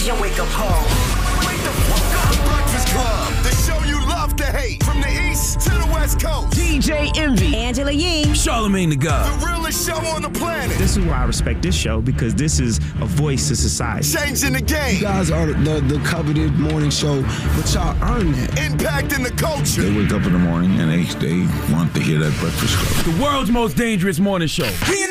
is your wake up call. Wake the fuck up. The Breakfast Club. The show you love to hate. From the east to the west coast. DJ Envy, Angela Yee. Charlamagne the God. The realest show on the planet. This is why I respect this show because this is a voice to society. Changing the game. You guys are the, the coveted morning show, but y'all earn that. Impacting the culture. They wake up in the morning and they, they want to hear that breakfast club. The world's most dangerous morning show. Good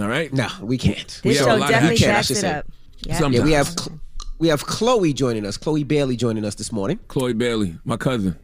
All right. No, we can't. This have a show lot of definitely action, I backs should it say. up. Yeah. Yeah, we have Cl- we have Chloe joining us. Chloe Bailey joining us this morning. Chloe Bailey, my cousin,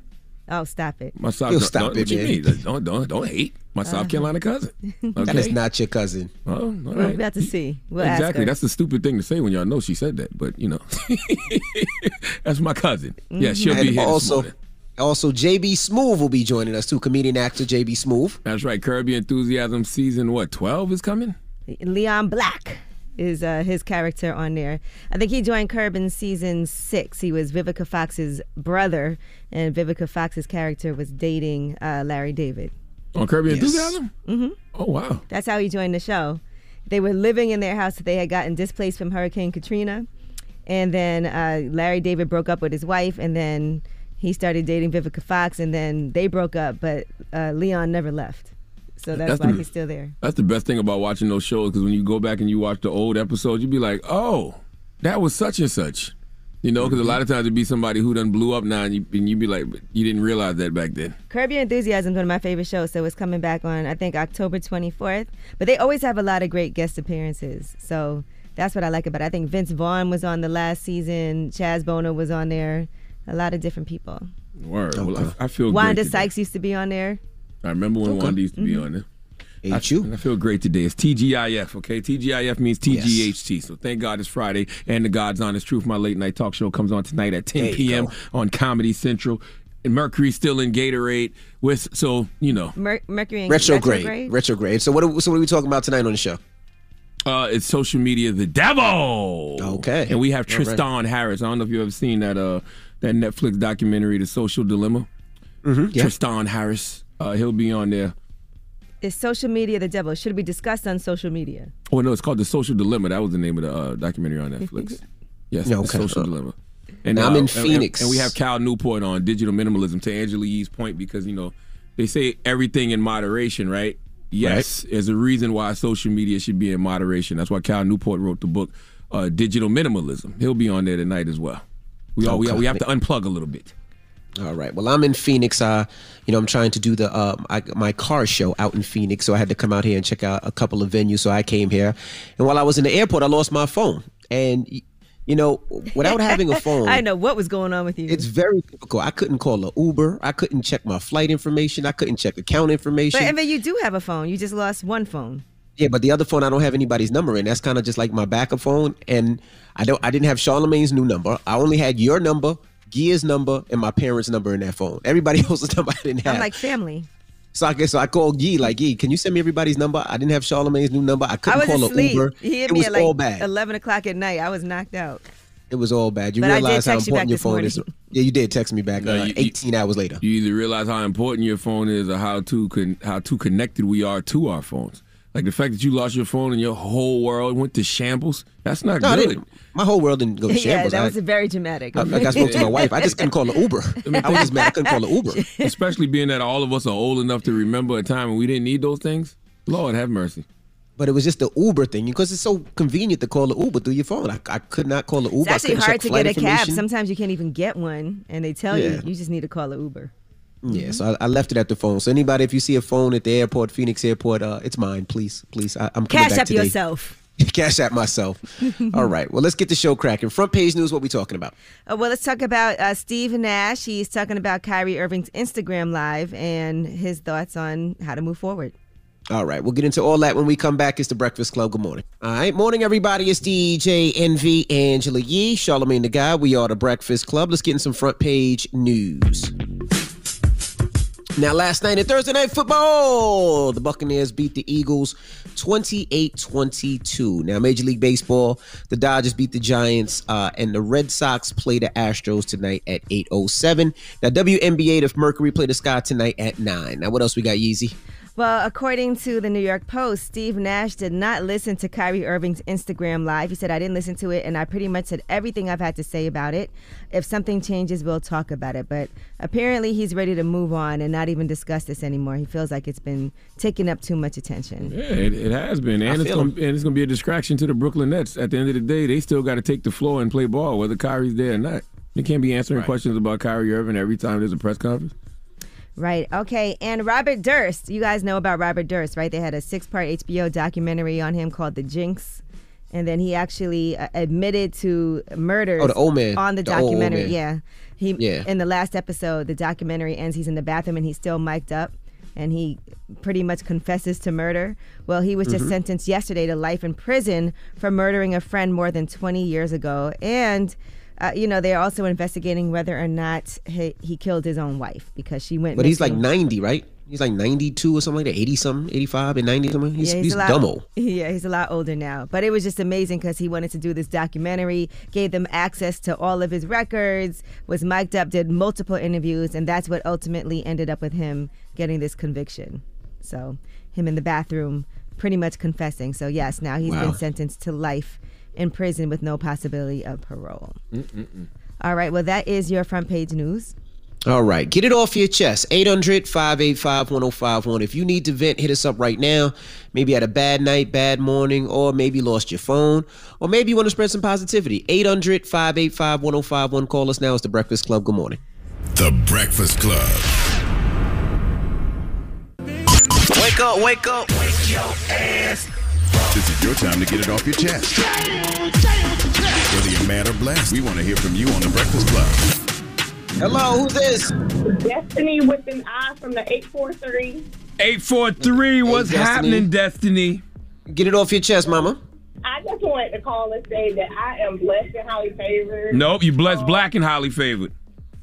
Oh, stop it. my South. Yo, don't- stop don't- it, what you mean? Don't don't don't hate my South uh-huh. Carolina cousin. Okay. That is not your cousin. Oh, all We're right. about to see. We'll ask exactly. her. That's the stupid thing to say when y'all know she said that, but you know, that's my cousin. Yeah, she'll mm-hmm. be And here this also, morning. Also JB Smoove will be joining us too. Comedian actor JB Smoove. That's right. Curb Your Enthusiasm season what? Twelve is coming. Leon Black is uh, his character on there. I think he joined Curb in season six. He was Vivica Fox's brother, and Vivica Fox's character was dating uh, Larry David. On Curb Your Yes. Enthusiasm. Mm-hmm. Oh wow. That's how he joined the show. They were living in their house that they had gotten displaced from Hurricane Katrina. And then uh, Larry David broke up with his wife, and then he started dating Vivica Fox, and then they broke up, but uh, Leon never left. So that's, That's why the- he's still there. That's the best thing about watching those shows because when you go back and you watch the old episodes, you'd be like, oh, that was such and such. You know, because a lot of times it'd be somebody who done blew up now, and you and you be like, but you didn't realize that back then. Curb Your Enthusiasm is one of my favorite shows, so it's coming back on I think October 24th. But they always have a lot of great guest appearances, so that's what I like about it. I think Vince Vaughn was on the last season, Chaz Bono was on there, a lot of different people. Word. Well, I, I feel Wanda great. Sykes used to be on there. I remember when Wanda used to be on there. Ain't I, you? I feel great today. It's TGIF, okay? TGIF means TGHT. So thank God it's Friday and the God's Honest Truth. My late night talk show comes on tonight at 10 p.m. go. on Comedy Central. And Mercury's still in Gatorade. With so you know, Mer- Mercury and Retrograde. Retrograde. So what are, so what are we talking about tonight on the show? uh, it's social media, the devil. Okay. And we have All right. Tristan Harris. I don't know if you've ever seen that uh that Netflix documentary, The Social Dilemma. Mm-hmm. Yeah. Tristan Harris. Uh, he'll be on there. Is social media the devil? Should be discussed on social media. Oh no, it's called The Social Dilemma. That was the name of the uh, documentary on Netflix. Yes, Yeah, The okay. Social Uh, Dilemma. And Now I'm in and- Phoenix. and, we have Cal Newport on digital minimalism. To Angela Yee's point, because you know they say everything in moderation, right? Yes, there's a reason why social media should be in moderation. That's why Cal Newport wrote the book uh, Digital Minimalism. He'll be on there tonight as well. We all we, Okay. we have to unplug a little bit. All right. Well, I'm in Phoenix. Uh, you know, I'm trying to do the uh, I, my car show out in Phoenix, so I had to come out here and check out a couple of venues. So I came here, and while I was in the airport, I lost my phone. And you know, without having a phone, I know what was going on with you. it's very difficult. I couldn't call an Uber. I couldn't check my flight information. I couldn't check account information. but I mean, you do have a phone. You just lost one phone. Yeah, but the other phone I don't have anybody's number in. That's kind of just like my backup phone, and I don't. I didn't have Charlamagne's new number. I only had your number, Gia's number, and my parents' number in that phone. Everybody else's number I didn't have. I'm like family. so I guess so I called Guy like Guy, can you send me everybody's number? I didn't have Charlamagne's new number. I I couldn't was call asleep. an Uber. He hit it me was at like all bad. 11 o'clock at night. I was knocked out. It was all bad. You But I did realize how text you back important your this phone is. Yeah, you did text me back No, uh, you- you- 18 hours later. You either realize how important your phone is, or how too con- how too connected we are to our phones. Like the fact that you lost your phone and your whole world went to shambles. That's not no, good. My whole world didn't go to shambles. yeah, shambles. that I- was very dramatic. I, like I spoke to my wife. I just couldn't call an Uber. I was just mad I couldn't call an Uber. Especially being that all of us are old enough to remember a time when we didn't need those things. Lord have mercy. But it was just the Uber thing because it's so convenient to call an Uber through your phone. I, I could not call an Uber. It's actually hard to get a cab. Sometimes you can't even get one, and they tell Yeah. you you just need to call an Uber. Yeah, so I, I left it at the phone. So anybody, if you see a phone at the airport, Phoenix Airport, uh, it's mine. Please, please. I, I'm coming Cash back up today. yourself. Cash at myself. All right. Well, let's get the show cracking. Front page news. What we talking about? Uh, well, let's talk about uh, Steve Nash. He's talking about Kyrie Irving's Instagram live and his thoughts on how to move forward. All right, we'll get into all that when we come back. It's the Breakfast Club. Good morning. All right, morning, everybody. It's DJ Envy Angela Yee, Charlamagne the God. We are the Breakfast Club. Let's get in some front page news. Now, last night in Thursday Night Football, the Buccaneers beat the Eagles 28 22. Now, Major League Baseball, the Dodgers beat the Giants, uh, and the Red Sox play the Astros tonight at 8.07. Now, WNBA, the Mercury play the Sky tonight at 9. Now, what else we got, Yeezy? Well, according to the New York Post, Steve Nash did not listen to Kyrie Irving's Instagram live. He said, I didn't listen to it, and I pretty much said everything I've had to say about it. If something changes, we'll talk about it. But apparently, he's ready to move on and not even discuss this anymore. He feels like it's been taking up too much attention. Yeah, it, it has been, and it's, gonna, him. and it's gonna be a distraction to the Brooklyn Nets. At the end of the day, they still got to take the floor and play ball, whether Kyrie's there or not. They can't be answering questions about Kyrie Irving every time there's a press conference. Right. Okay. And Robert Durst, you guys know about Robert Durst, right? They had a six part HBO documentary on him called The Jinx. And then he actually uh, admitted to murders Oh, the old man. on the The documentary. yeah. He Yeah. in the last episode, the documentary ends, he's in the bathroom and he's still mic'd up and he pretty much confesses to murder. Well, he was just Mm-hmm. sentenced yesterday to life in prison for murdering a friend more than 20 years ago. And uh, you know, they're also investigating whether or not he, he killed his own wife because she went But he's like 90, right? He's like 92 or something like that, 80 something, 85 and 90 something. He's, Yeah, he's, a lot, dumb old. Yeah, he's a lot older now. But it was just amazing because he wanted to do this documentary, gave them access to all of his records, was mic'd up, did multiple interviews, and that's what ultimately ended up with him getting this conviction. So him in the bathroom, pretty much confessing. So yes, now he's Wow. been sentenced to life in prison with no possibility of parole. All right, well that is your front page news. All right, get it off your chest. 800 585 1051. If you need to vent, hit us up right now. Maybe had a bad night, bad morning, or maybe lost your phone, or maybe you want to spread some positivity. 800 585 1051. Call us now. It's the Breakfast Club. Good morning. The Breakfast Club. Wake up, wake up. Wake your ass up. This is your time to get it off your chest. Whether you're mad or blessed, we want to hear from you on The Breakfast Club. Hello, who's this? Destiny with an I from the 843. 843, what's Destiny. happening, Destiny? Get it off your chest, mama. I just wanted to call and say that I am blessed and highly favored. Nope, you blessed black and highly favored.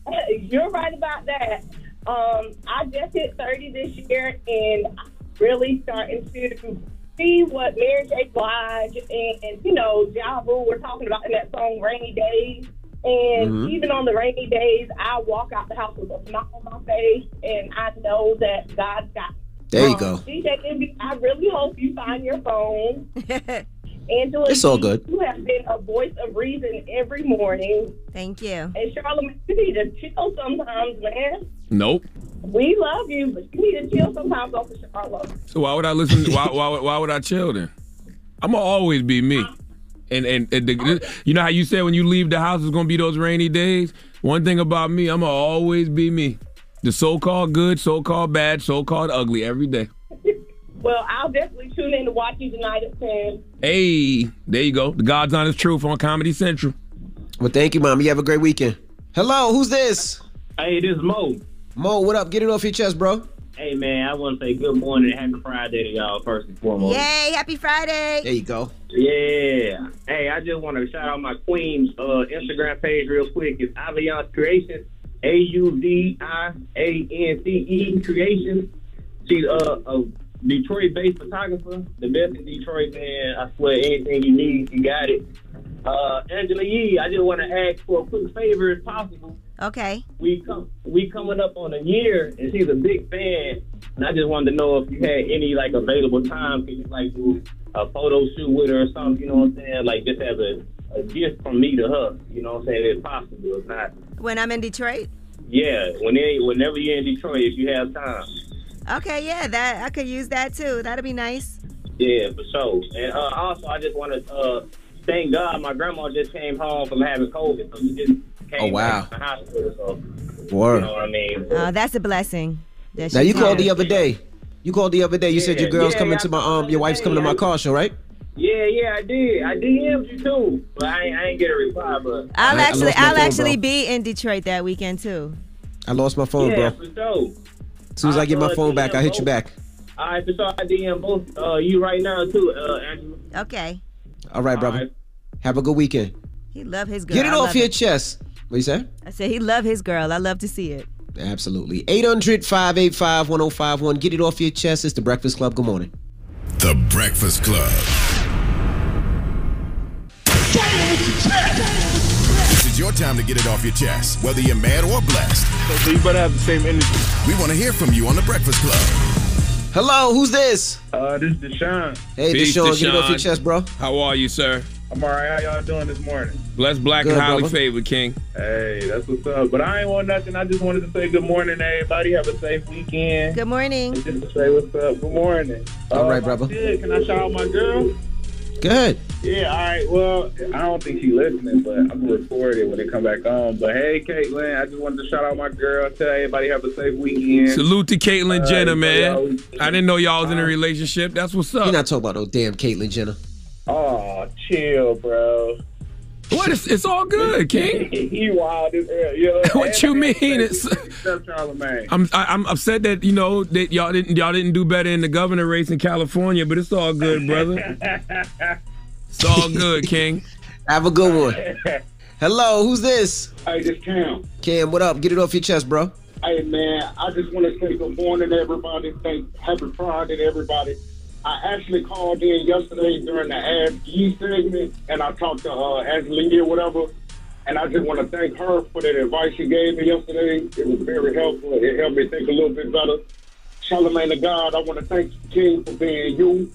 You're right about that. Um, I just hit 30 this year and I'm really starting to see what Mary J. Blige and, and you know, Ja Rule were talking about in that song Rainy Days. And even on the rainy days, I walk out the house with a smile on my face and I know that God's got me. There you Um, go. DJ Envy, I really hope you find your phone. Angela, It's all you- good. You have been a voice of reason every morning. Thank you. And Charlamagne, you need to chill sometimes, man. Nope. We love you, but you need to chill sometimes off of Charlotte. So why would I listen? why, why, would- why would I chill then? I'm gonna always be me. And and, and the, you know how you said when you leave the house it's gonna be those rainy days. One thing about me, I'm gonna always be me. The so-called good, so-called bad, so-called ugly every day. Well, I'll definitely tune in to watch you tonight at 10. Hey, there you go. The God's honest truth on Comedy Central. Well, thank you, Mom. You have a great weekend. Hello, who's this? Hey, this is Mo. Mo, what up? Get it off your chest, bro. Hey, man, I want to say good morning and happy Friday to y'all first and foremost. Yay, happy Friday. There you go. Yeah. Hey, I just want to shout out my queen's uh, Instagram page real quick. It's Aviance Creations. A U V I A N C E Creations. She's uh, a Detroit-based photographer. The best in Detroit, man. I swear, anything you need, you got it. Uh, Angela Yee, I just want to ask for a quick favor, if possible. Okay. we come we coming up on a year and she's a big fan and I just wanted to know if you had any like available time could you like do a photo shoot with her or something, you know what I'm saying? Like just as a, a gift from me to her, you know what I'm saying, if possible. If not When I'm in Detroit? yeah, when they, whenever you're in Detroit if you have time. Okay, yeah, that I could use that too. That'd be nice. Yeah, for sure. And uh, also I just wanna uh thank God my grandma just came home from having COVID, so we just came Oh, wow. back from the hospital, so you know what I mean? Uh, that's a blessing. that Now you she's called the other day. You called the other day. You said your girl's yeah, coming yeah, to my I um, your wife's coming to my car show, right? Yeah, yeah, I did. I DM'd you too, but I ain't, I ain't get a reply. But I'll I- I actually, lost I'll phone, actually bro. be in Detroit that weekend too. I lost my phone, yeah, bro. for sure. As soon as I get my phone back, I'll hit you back. All right, for sure. I DM both uh, you right now too, uh, Angela. Okay. All right, brother. All right. Have a good weekend. He love his girl. Get it I off your it. chest. What you say? I said he love his girl. I love to see it. Absolutely. 800 585 1051. Get it off your chest. It's the Breakfast Club. Good morning. The Breakfast Club. This is your time to get it off your chest, whether you're mad or blessed. So you better have the same energy. We want to hear from you on The Breakfast Club. Hello, who's this? Uh, this is Deshaun. Hey, Peace, Deshaun, get it off your chest, bro. How are you, sir? I'm all right. How y'all doing this morning? Blessed, black, Good, and highly brother. favored, King. Hey, that's what's up. But I ain't want nothing. I just wanted to say good morning, to everybody. Have a safe weekend. Good morning. And just to say what's up. Good morning. All right, I brother. did. Can I shout out my girl? Good. Yeah, all right. Well, I don't think she's listening, but I'm gonna record it when it come back on. But hey, Caitlin, I just wanted to shout out my girl. Tell everybody have a safe weekend. Salute to Caitlyn Uh, Jenner, man. y'all- I didn't know y'all was in a relationship. That's what's up. You're not talking about no damn Caitlyn Jenner. Oh, chill, bro. What? It's, it's all good, King. he wild as hell. You know, What you mean? It's- Steph I'm I, I'm upset that you know that y'all didn't y'all didn't do better in the governor race in California, but it's all good, brother. It's all good, King. Have a good one. Hello, who's this? Hey, this Cam. Cam, what up? Get it off your chest, bro. Hey, man, I just want to say good morning to everybody. Thank Happy Friday to everybody. I actually called in yesterday during the Ask Yee segment, and I talked to uh, Angelina or whatever, and I just want to thank her for that advice she gave me yesterday. It was very helpful. It helped me think a little bit better. Charlamagne the God, I want to thank you, King, for being you.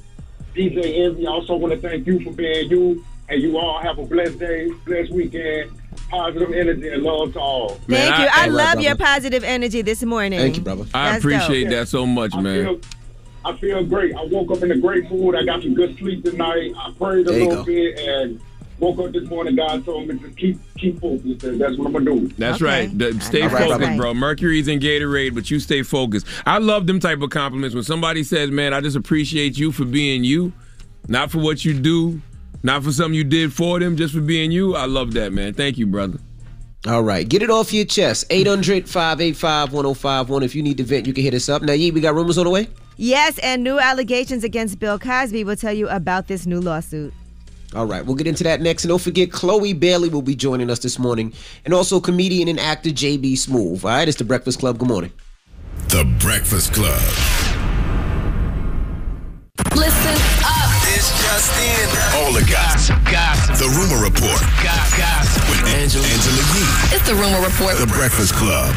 DJ Envy, I also want to thank you for being you. And you all have a blessed day, blessed weekend, positive energy, and love to all. Man, Thank you. I- I, love right, your brother. positive energy this morning. Thank you, brother. I That's appreciate dope. that so much, I man. feel, I feel great. I woke up in a great mood. I got some good sleep tonight. I prayed a There little go. bit and woke up this morning. God told me to keep keep focused. That's what I'm gonna do. That's Okay. right. The- stay All right, focused, brother. bro. Mercury's in Gatorade, but you stay focused. I love them type of compliments when somebody says, "Man, I just appreciate you for being you, not for what you do, not for something you did for them, just for being you." I love that, man. Thank you, brother. All right, get it off your chest. 800 585 1051. If you need to vent, you can hit us up. Now, Yee, we got rumors on the way? Yes, and new allegations against Bill Cosby. We'll tell you about this new lawsuit. All right, we'll get into that next. And don't forget, Chloe Bailey will be joining us this morning. And also comedian and actor JB Smoove. All right, it's the Breakfast Club. Good morning. The Breakfast Club. Listen up. It's just in. All the gossip. Gossip. The Rumor Report. Gossip. With Angela, Angela Yee. It's the Rumor Report. The Breakfast Club.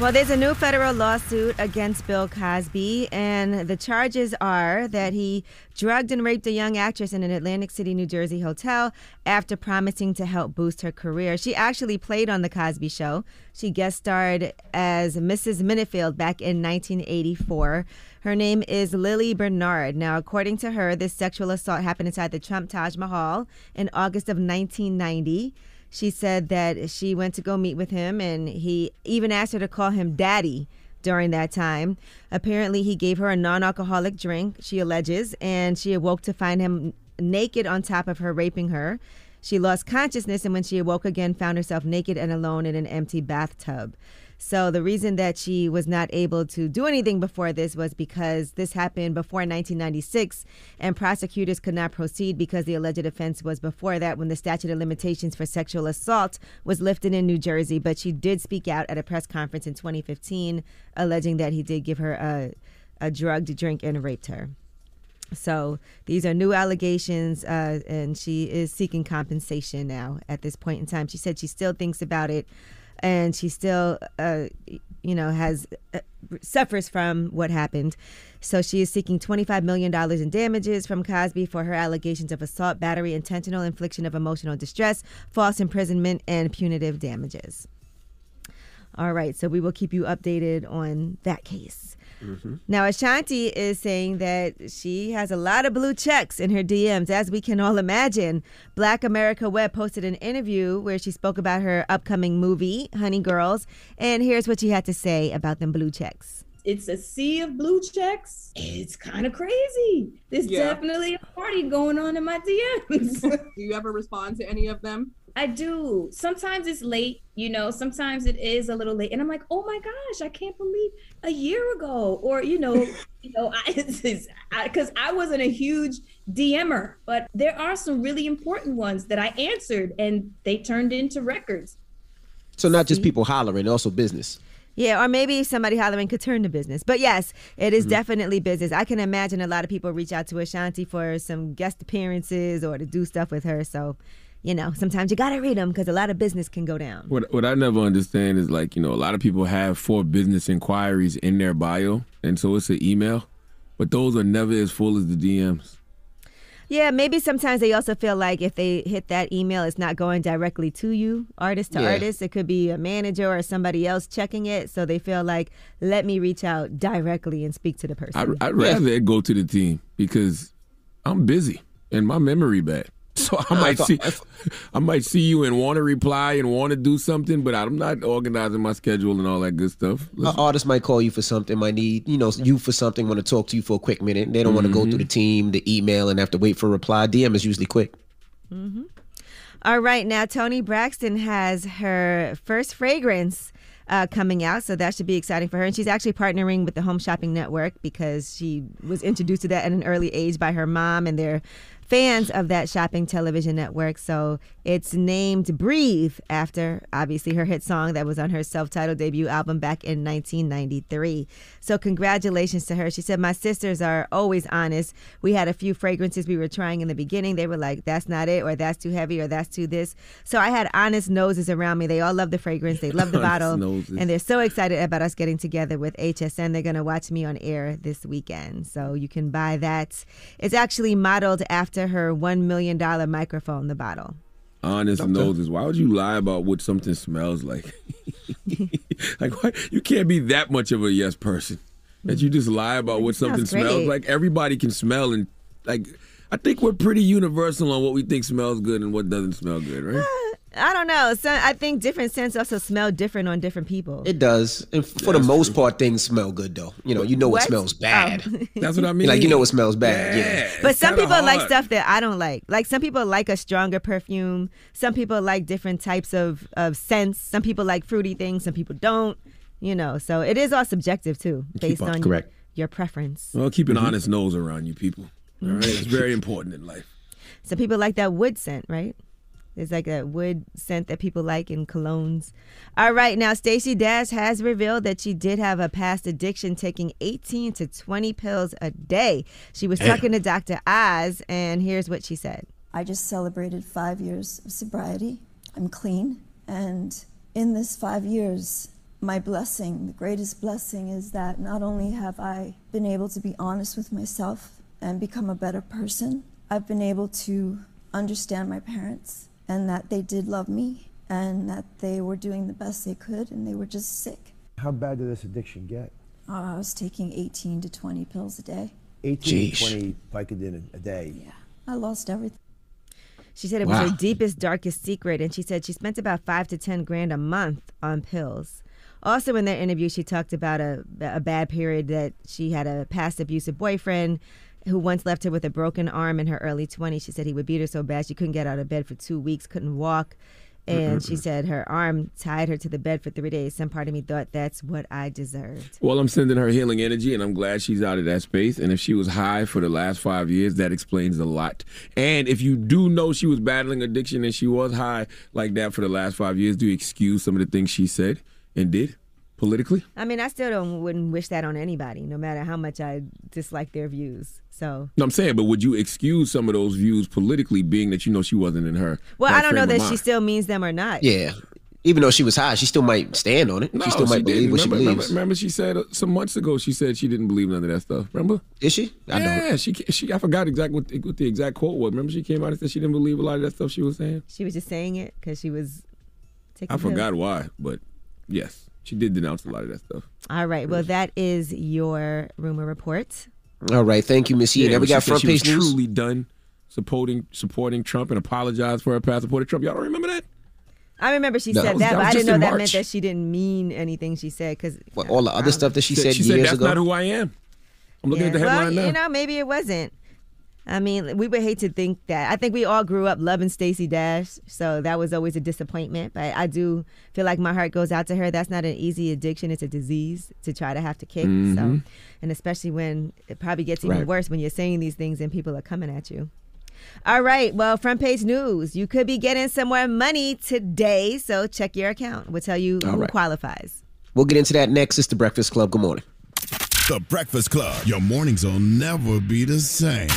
Well, there's a new federal lawsuit against Bill Cosby, and the charges are that he drugged and raped a young actress in an Atlantic City, New Jersey hotel after promising to help boost her career. She actually played on The Cosby Show. She guest starred as Mrs. Minifield back in 1984. Her name is Lili Bernard. Now, according to her, this sexual assault happened inside the Trump Taj Mahal in August of 1990. She said that she went to go meet with him and he even asked her to call him daddy during that time. Apparently, he gave her a non alcoholic drink, she alleges, and she awoke to find him naked on top of her, raping her. She lost consciousness and when she awoke again, found herself naked and alone in an empty bathtub. So the reason that she was not able to do anything before this was because this happened before 1996 and prosecutors could not proceed because the alleged offense was before that when the statute of limitations for sexual assault was lifted in New Jersey. But she did speak out at a press conference in 2015 alleging that he did give her a, a drug to drink and raped her. So these are new allegations, uh, and she is seeking compensation now at this point in time. She said she still thinks about it, and she still, uh, you know, has uh, suffers from what happened. So she is seeking $25 million in damages from Cosby for her allegations of assault, battery, intentional infliction of emotional distress, false imprisonment, and punitive damages. All right, so we will keep you updated on that case. Mm-hmm. Now, Ashanti is saying that she has a lot of blue checks in her DMs, as we can all imagine. Black America Web posted an interview where she spoke about her upcoming movie, Honey Girls, and here's what she had to say about them blue checks. it's a sea of blue checks. It's kind of crazy. There's Yeah. definitely a party going on in my DMs. Do you ever respond to any of them? I do. Sometimes it's late, you know, sometimes it is a little late. And I'm like, oh my gosh, I can't believe a year ago. Or, you know, you know, because I, 'cause I wasn't a huge DMer, but there are some really important ones that I answered and they turned into records. So not just people hollering, also business. Yeah, or maybe somebody hollering could turn to business. But yes, it is Mhm. definitely business. I can imagine a lot of people reach out to Ashanti for some guest appearances or to do stuff with her. So, you know, sometimes you got to read them because a lot of business can go down. What what I never understand is like you know a lot of people have four business inquiries in their bio, and so it's an email, but those are never as full as the DMs. Yeah, maybe sometimes they also feel like if they hit that email, it's not going directly to you, artist to Yeah. artist. It could be a manager or somebody else checking it. So they feel like, let me reach out directly and speak to the person. I, I'd rather it go to the team because I'm busy and my memory bad. So I might see, I might see you and want to reply and want to do something, but I'm not organizing my schedule and all that good stuff. An artist might call you for something, might need, you know, you for something, want to talk to you for a quick minute. They don't want to go Mm-hmm. through the team, the email, and have to wait for a reply. DM is usually quick. hmm All right, now Toni Braxton has her first fragrance uh, coming out, so that should be exciting for her. And she's actually partnering with the Home Shopping Network because she was introduced to that at an early age by her mom, and they're fans of that shopping television network. So it's named Breathe after obviously her hit song that was on her self-titled debut album back in 1993. So congratulations to her. She said my sisters are always honest. We had a few fragrances we were trying in the beginning. They were like that's not it or that's too heavy or that's too this. So I had honest noses around me. They all love the fragrance. They love the bottle. noses. And they're so excited about us getting together with HSN. They're going to watch me on air this weekend. So you can buy that. It's actually modeled after her $1 million microphone, the bottle. Honest noses. Why would you lie about what something smells like? like why you can't be that much of a yes person that you just lie about what something Sounds smells like. Everybody can smell and like. I think we're pretty universal on what we think smells good and what doesn't smell good, right? I don't know. So I think different scents also smell different on different people. It does. And for the most part, things smell good, though. You know, you know What? it smells bad. Oh. That's what I mean. Like, you know it smells bad. Yeah. But some people like stuff that I don't like. Like some people like a stronger perfume. Some people like different types of, of scents. Some people like fruity things. Some people don't. You know, so it is all subjective too, based on- on correct. your preference. Well, keep Mm-hmm. an honest nose around you people. All right, it's very important in life. Some people like that wood scent, right? There's like a wood scent that people like in colognes. All right, now Stacey Dash has revealed that she did have a past addiction, taking 18 to 20 pills a day. She was Damn. talking to Dr. Oz, and here's what she said. I just celebrated five years of sobriety. I'm clean. And in this five years, my blessing, the greatest blessing, is that not only have I been able to be honest with myself and become a better person, I've been able to understand my parents and that they did love me and that they were doing the best they could and they were just sick. How bad did this addiction get? Uh, I was taking 18 to 20 pills a day. 18 Jeez. to 20 Vicodin a, a day. I lost everything. She said it Wow. was her deepest, darkest secret, and she said she spent about five to ten grand a month on pills. Also, in that interview, she talked about a, a bad period that she had a past abusive boyfriend who once left her with a broken arm in her early 20s. She said he would beat her so bad she couldn't get out of bed for two weeks, couldn't walk. And she said her arm tied her to the bed for three days. Some part of me thought that's what I deserved. Well, I'm sending her healing energy, and I'm glad she's out of that space. And if she was high for the last five years, that explains a lot. And if you do know she was battling addiction and she was high like that for the last five years, do you excuse some of the things she said and did politically? I mean, I still don't wouldn't wish that on anybody, no matter how much I dislike their views. So No, I'm saying, but would you excuse some of those views politically, being that you know she wasn't in her? Well, I don't know that of she still means them or not. Yeah. Even though she was high, she still might stand on it. No, she still might believe didn't. what she believes. Remember, remember she said uh, some months ago she said she didn't believe none of that stuff. Remember? Is she? I yeah, don't. she she I forgot exactly what, the- what the exact quote was. Remember she came out and said she didn't believe a lot of that stuff she was saying. She was just saying it because she was taking. I pills. forgot why, but yes, she did denounce a lot of that stuff. All right. Well, that is your rumor report. All right. Thank you, Miss Yee. now we got front page news. Truly done supporting supporting Trump and apologized for her past supporting Trump. Y'all don't remember that? I remember she No, that said was- that, that but was I didn't know that March. meant that she didn't mean anything she said because What, all the other stuff that she said she years said, "That's ago. not who I am." I'm looking at the well, headline now. you know, maybe it wasn't. I mean, we would hate to think that. I think we all grew up loving Stacey Dash, so that was always a disappointment. But I do feel like my heart goes out to her. That's not an easy addiction; it's a disease to try to have to kick. So, Mhm. and especially when it probably gets even Right. worse when you're saying these things and people are coming at you. All right, well, front page news. You could be getting some more money today, so check your account. We'll tell you All who right. qualifies. We'll get into that next. It's the Breakfast Club. Good morning. The Breakfast Club. Your mornings will never be the same.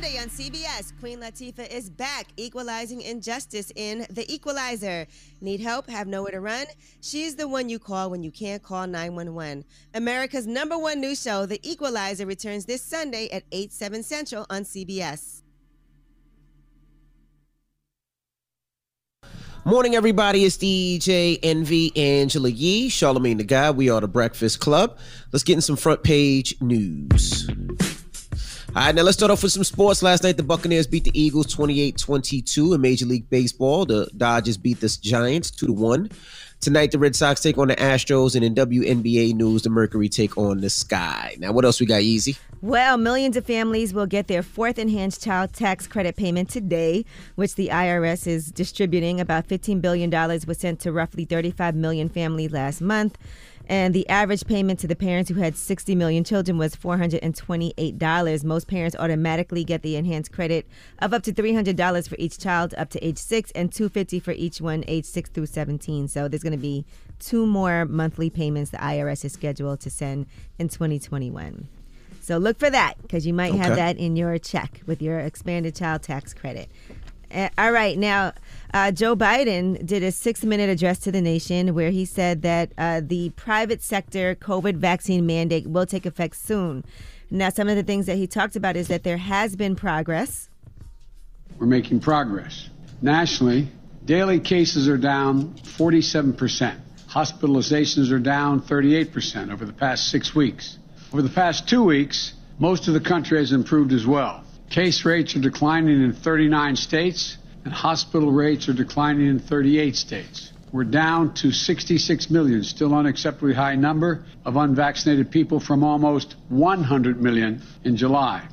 Sunday on CBS, Queen Latifah is back, equalizing injustice in The Equalizer. Need help? Have nowhere to run? She's the one you call when you can't call 911. America's number one news show, The Equalizer, returns this Sunday at 8, 7 Central on CBS. Morning, everybody. It's DJ Envy Angela Yee, Charlamagne the God. We are the Breakfast Club. Let's get in some front page news. All right, now let's start off with some sports. Last night, the Buccaneers beat the Eagles 28 22 in Major League Baseball. The Dodgers beat the Giants 2 1. Tonight, the Red Sox take on the Astros, and in WNBA news, the Mercury take on the Sky. Now, what else we got, Easy? Well, millions of families will get their fourth enhanced child tax credit payment today, which the IRS is distributing. About $15 billion was sent to roughly 35 million families last month. And the average payment to the parents who had 60 million children was $428. Most parents automatically get the enhanced credit of up to $300 for each child up to age 6 and 250 for each one age 6 through 17. So there's going to be two more monthly payments the IRS is scheduled to send in 2021. So look for that because you might have that in your check with your expanded child tax credit. Uh, all right, now uh, Joe Biden did a six-minute address to the nation where he said that uh, the private sector COVID vaccine mandate will take effect soon. Now, some of the things that he talked about is that there has been progress. We're making progress. Nationally, daily cases are down 47%. Hospitalizations are down 38% over the past six weeks. Over the past two weeks, most of the country has improved as well. Case rates are declining in 39 states, and hospital rates are declining in 38 states. We're down to 66 million, still an unacceptably high number of unvaccinated people from almost 100 million in July.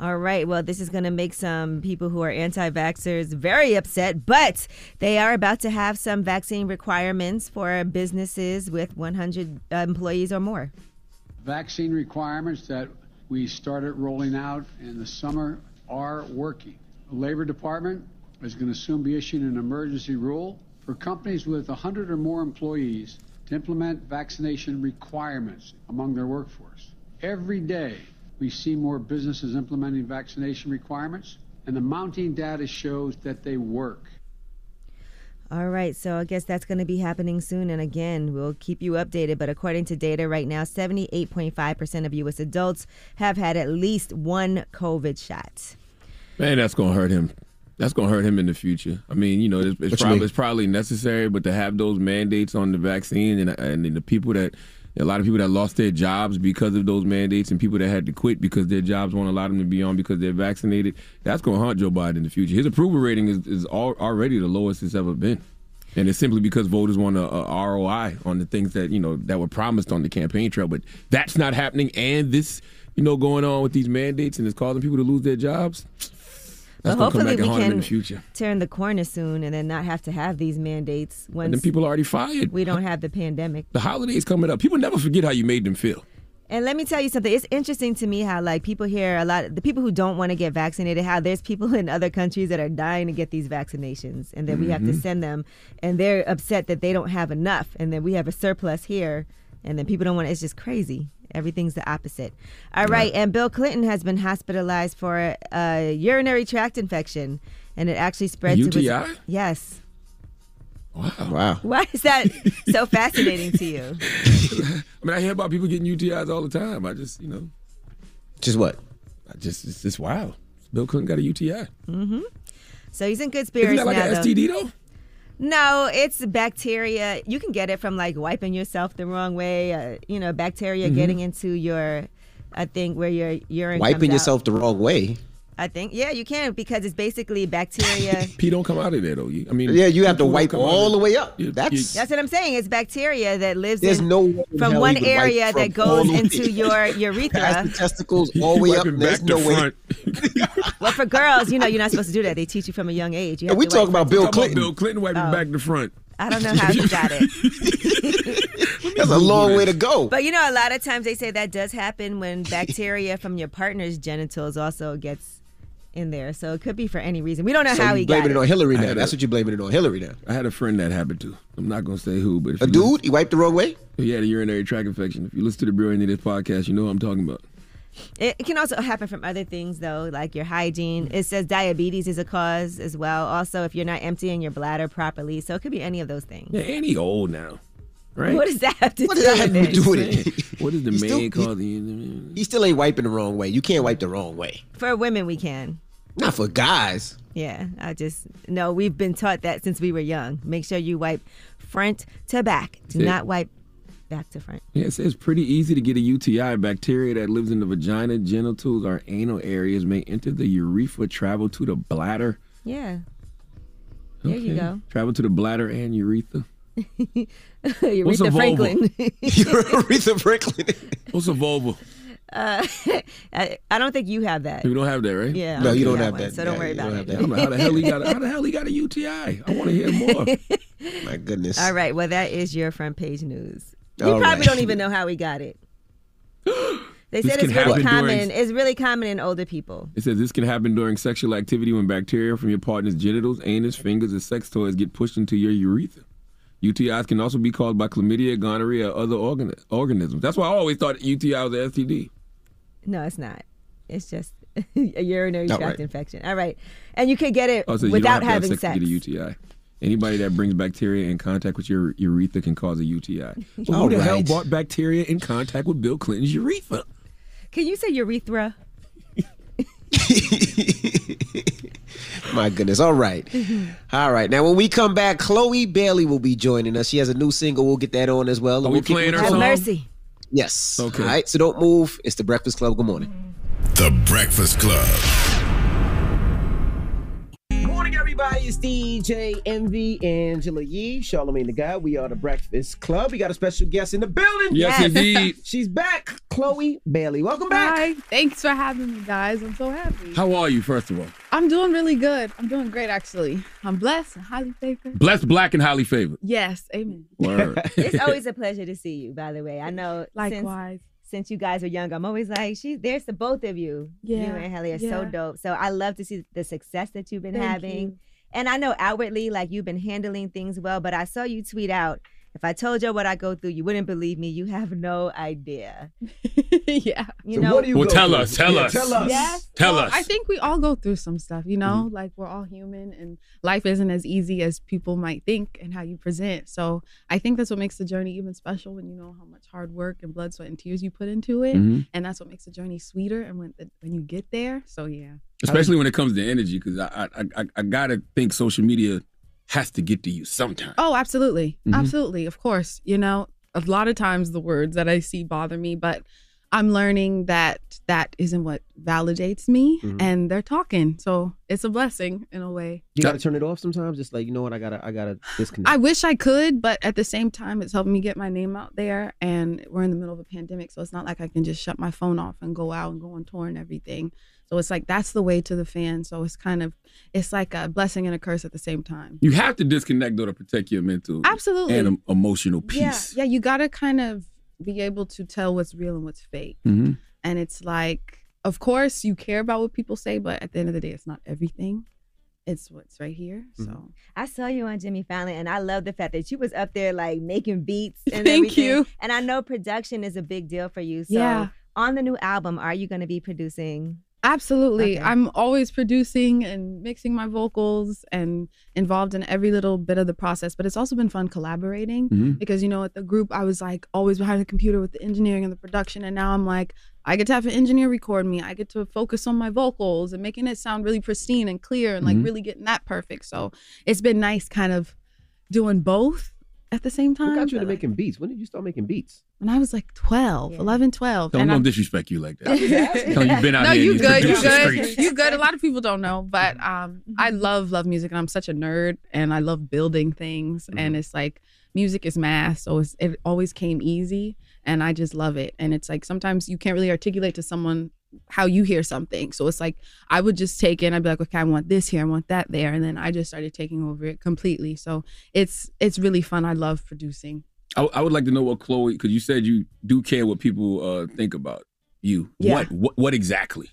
All right. Well, this is going to make some people who are anti vaxxers very upset, but they are about to have some vaccine requirements for businesses with 100 uh, employees or more. Vaccine requirements that we started rolling out in the summer are working. The Labor Department is going to soon be issuing an emergency rule for companies with 100 or more employees to implement vaccination requirements among their workforce. Every day, we see more businesses implementing vaccination requirements, and the mounting data shows that they work. All right, so I guess that's going to be happening soon. And again, we'll keep you updated. But according to data right now, 78.5% of U.S. adults have had at least one COVID shot. Man, that's gonna hurt him. That's gonna hurt him in the future. I mean, you know, it's, it's, you it's probably necessary, but to have those mandates on the vaccine and and then the people that a lot of people that lost their jobs because of those mandates and people that had to quit because their jobs won't allow them to be on because they're vaccinated. That's gonna haunt Joe Biden in the future. His approval rating is, is al- already the lowest it's ever been. And it's simply because voters want a, a ROI on the things that you know that were promised on the campaign trail, but that's not happening. And this, you know, going on with these mandates and it's causing people to lose their jobs. That's Well, hopefully we can the future. turn the corner soon and then not have to have these mandates once And then people are already fired. we don't have the pandemic. The holidays coming up. People never forget how you made them feel. And let me tell you something. It's interesting to me how like people here a lot the people who don't want to get vaccinated how there's people in other countries that are dying to get these vaccinations and then we have to Mhm. send them and they're upset that they don't have enough and then we have a surplus here and then people don't want it. It's just crazy. Everything's the opposite. All right, and Bill Clinton has been hospitalized for a urinary tract infection and it actually spread to his UTI? Yes. Wow. Wow. Why is that so fascinating to you? I mean, I hear about people getting UTIs all the time. I just, you know, Just what? I just, it's just wow. Bill Clinton got a UTI. Mm hmm So he's in good spirits Isn't that like now. an though. STD though? No, it's bacteria. You can get it from like wiping yourself the wrong way. Uh, you know, bacteria Mhm. getting into your, I think where your urine. Wiping yourself the wrong way. I think yeah, you can because it's basically bacteria. Pee don't come out of there though. You- I mean, Yeah, you have to wipe all the way up. You- That's That's what I'm saying. It's bacteria that lives There's in, no from one you can wipe area from that goes into your past urethra. the testicles all the way up. There's no to way. Well, for girls, you know, you're not supposed to do that. They teach you from a young age. You Yeah, we to talking wipe about Bill Talk about Clinton. Bill Clinton wiping Oh. back to front. I don't know how he got it. That's a long way to go. But you know, a lot of times they say that does happen when bacteria from your partner's genitals also gets in there. So it could be for any reason. We don't know So how you he got blaming it. it on Hillary now. That's a- what you're blaming it on Hillary now. I had a friend that happened to. I'm not gonna say who, but A you dude, he wiped the wrong way. he had a urinary tract infection. If you listen to the brilliant of this podcast, you know what I'm talking about. It, it can also happen from other things though, like your hygiene. It says diabetes is a cause as well. Also, if you're not emptying your bladder properly, so it could be any of those things. Yeah, and he old now, right? What does that have to What do does that have with to it? do with it? What is the He's man still- he- He still ain't wiping the wrong way. You can't wipe the wrong way. For women, we can. Not for guys. Yeah, I just no. We've been taught that since we were young. Make sure you wipe front to back. Do See? not wipe back to front. Yeah, it says pretty easy to get a UTI. Bacteria that lives in the vagina, genitals, or anal areas may enter the urethra, travel to the bladder. Yeah. There you go. Travel to the bladder and urethra. Aretha a vulva? Franklin. Aretha Franklin. What's a vulva? Uh, I, I don't think you have that. You don't have that, right? Yeah. No, you don't have one, that. So don't Yeah, worry you about don't it. have that. I don't know how the hell he got. How the hell he got a UTI? I want to hear more. My goodness. All right. Well, that is your front page news. You All probably right. don't even know how we got it. They This said it's really happen during- common. It's really common in older people. It says this can happen during sexual activity when bacteria from your partner's genitals, anus, fingers, and sex toys get pushed into your urethra. UTIs can also be caused by chlamydia, gonorrhea, or other organ- organisms. That's why I always thought UTI was an STD. No, it's not. It's just a urinary oh, tract right. infection. All right, and you can get it Oh, so you don't without have to having have sex, sex. to get a UTI. Anybody that brings bacteria in contact with your urethra can cause a UTI. So All who the hell brought bacteria in contact with Bill Clinton's urethra? Can you say urethra? My goodness. All right. All right. Now, when we come back, Chloe Bailey will be joining us. She has a new single. We'll get that on as well. and Are we we'll playing it her Have song? mercy. Yes. Okay. All right. So don't move. It's the Breakfast Club. Good morning. The Breakfast Club. Morning, everybody. It's DJ Envy Angela Yee, Charlamagne the God. We are the Breakfast Club. We got a special guest in the building. Yes, indeed. She's back, Chloe Bailey. Welcome back. Hi. Thanks for having me, guys. I'm so happy. How are you, first of all? I'm doing really good. I'm doing great, actually. I'm blessed and highly favored. Blessed, black, and highly favored. Yes. Amen. Word. It's always a pleasure to see you. By the way, I know. Likewise. Since, since you guys are young, I'm always like, she's there's the both of you. Yeah, You and Halle are so dope. So I love to see the success that you've been Thank having. you. And I know outwardly, like you've been handling things well, but I saw you tweet out. If I told you what I go through, you wouldn't believe me. You have no idea. yeah. You So know, what do you Well, go tell through? us, tell Yeah, us. Tell us. Yes. Tell Well, us. I think we all go through some stuff, you know, like we're all human and life isn't as easy as people might think and how you present. So I think that's what makes the journey even special when you know how much hard work and blood, sweat, and tears you put into it. Mhm. And that's what makes the journey sweeter and when when you get there. So yeah. Especially when it comes to energy, because I, I, I, I gotta think social media has to get to you sometime. Oh, absolutely. Mhm. Absolutely. Of course. You know, a lot of times the words that I see bother me, but I'm learning that that isn't what validates me Mhm. and they're talking. So it's a blessing in a way. You gotta turn it off sometimes. Just like you know what, I gotta, I gotta disconnect. I wish I could, but at the same time, it's helping me get my name out there. And we're in the middle of a pandemic, so it's not like I can just shut my phone off and go out and go on tour and everything. So it's like that's the way to the fans. So it's kind of, it's like a blessing and a curse at the same time. You have to disconnect though to protect your mental Absolutely. and emotional peace. yeah. yeah, You gotta kind of be able to tell what's real and what's fake. hmm And it's like, of course, you care about what people say, but at the end of the day, it's not everything. It's what's right here. So I saw you on Jimmy Fallon, and I love the fact that you was up there like making beats and Thank everything. you. And I know production is a big deal for you. So Yeah. on the new album, are you going to be producing? Absolutely. Okay. I'm always producing and mixing my vocals and involved in every little bit of the process. But it's also been fun collaborating Mhm. because, you know, at the group, I was like always behind the computer with the engineering and the production. And now I'm like, I get to have an engineer record me. I get to focus on my vocals and making it sound really pristine and clear and like Mm-hmm. Mhm. really getting that perfect. So it's been nice kind of doing both at the same time. Who got you to like, making beats? When did you start making beats? When I was like 12, 11, 12. Don't, and don't disrespect you like that. Tell you been out no, here. you in good. You producer good. streets. You good. A lot of people don't know, but um, I love love music, and I'm such a nerd, and I love building things, and it's like music is math, so it's, it always came easy, and I just love it. And it's like sometimes you can't really articulate to someone how you hear something, so it's like I would just take it, and I'd be like, okay, I want this here, I want that there, and then I just started taking over it completely. So it's it's really fun. I love producing. I, I would like to know what Chloe, because you said you do care what people uh, think about you. Yeah. What, what what exactly?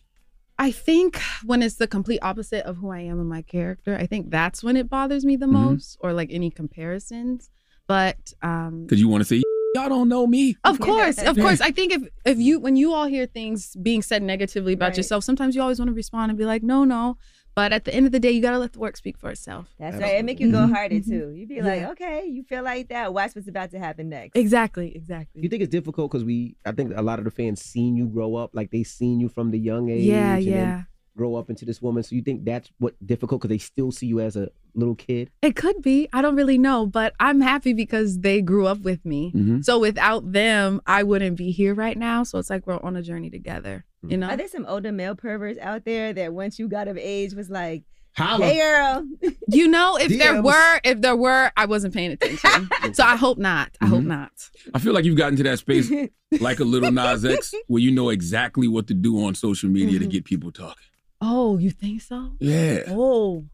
I think when it's the complete opposite of who I am and my character, I think that's when it bothers me the Mhm. most, or like any comparisons. But um, Because you want to say y'all don't know me. of course, of course, I think if if you when you all hear things being said negatively about yourself, sometimes you always want to respond and be like, no, no. But at the end of the day, you gotta let the work speak for itself. That's right. It make you go Mhm. harder too. You be like, Yeah. okay, you feel like that. Watch what's about to happen next. Exactly, exactly. You think it's difficult because we, I think a lot of the fans seen you grow up, like they seen you from the young age. Yeah, and then yeah. Grow up into this woman. So you think that's what difficult because they still see you as a little kid. It could be. I don't really know, but I'm happy because they grew up with me. Mhm. So without them, I wouldn't be here right now. So it's like we're on a journey together. Mm-hmm. You know? Are there some older male perverts out there that once you got of age was like, Holla. hey girl, You know, if there were, if there were, I wasn't paying attention. so I hope not. I hope mm-hmm. not. I feel like you've gotten to that space like a Lil Nas X where you know exactly what to do on social media to mm-hmm. get people talking. Oh, you think so? Yeah. Oh.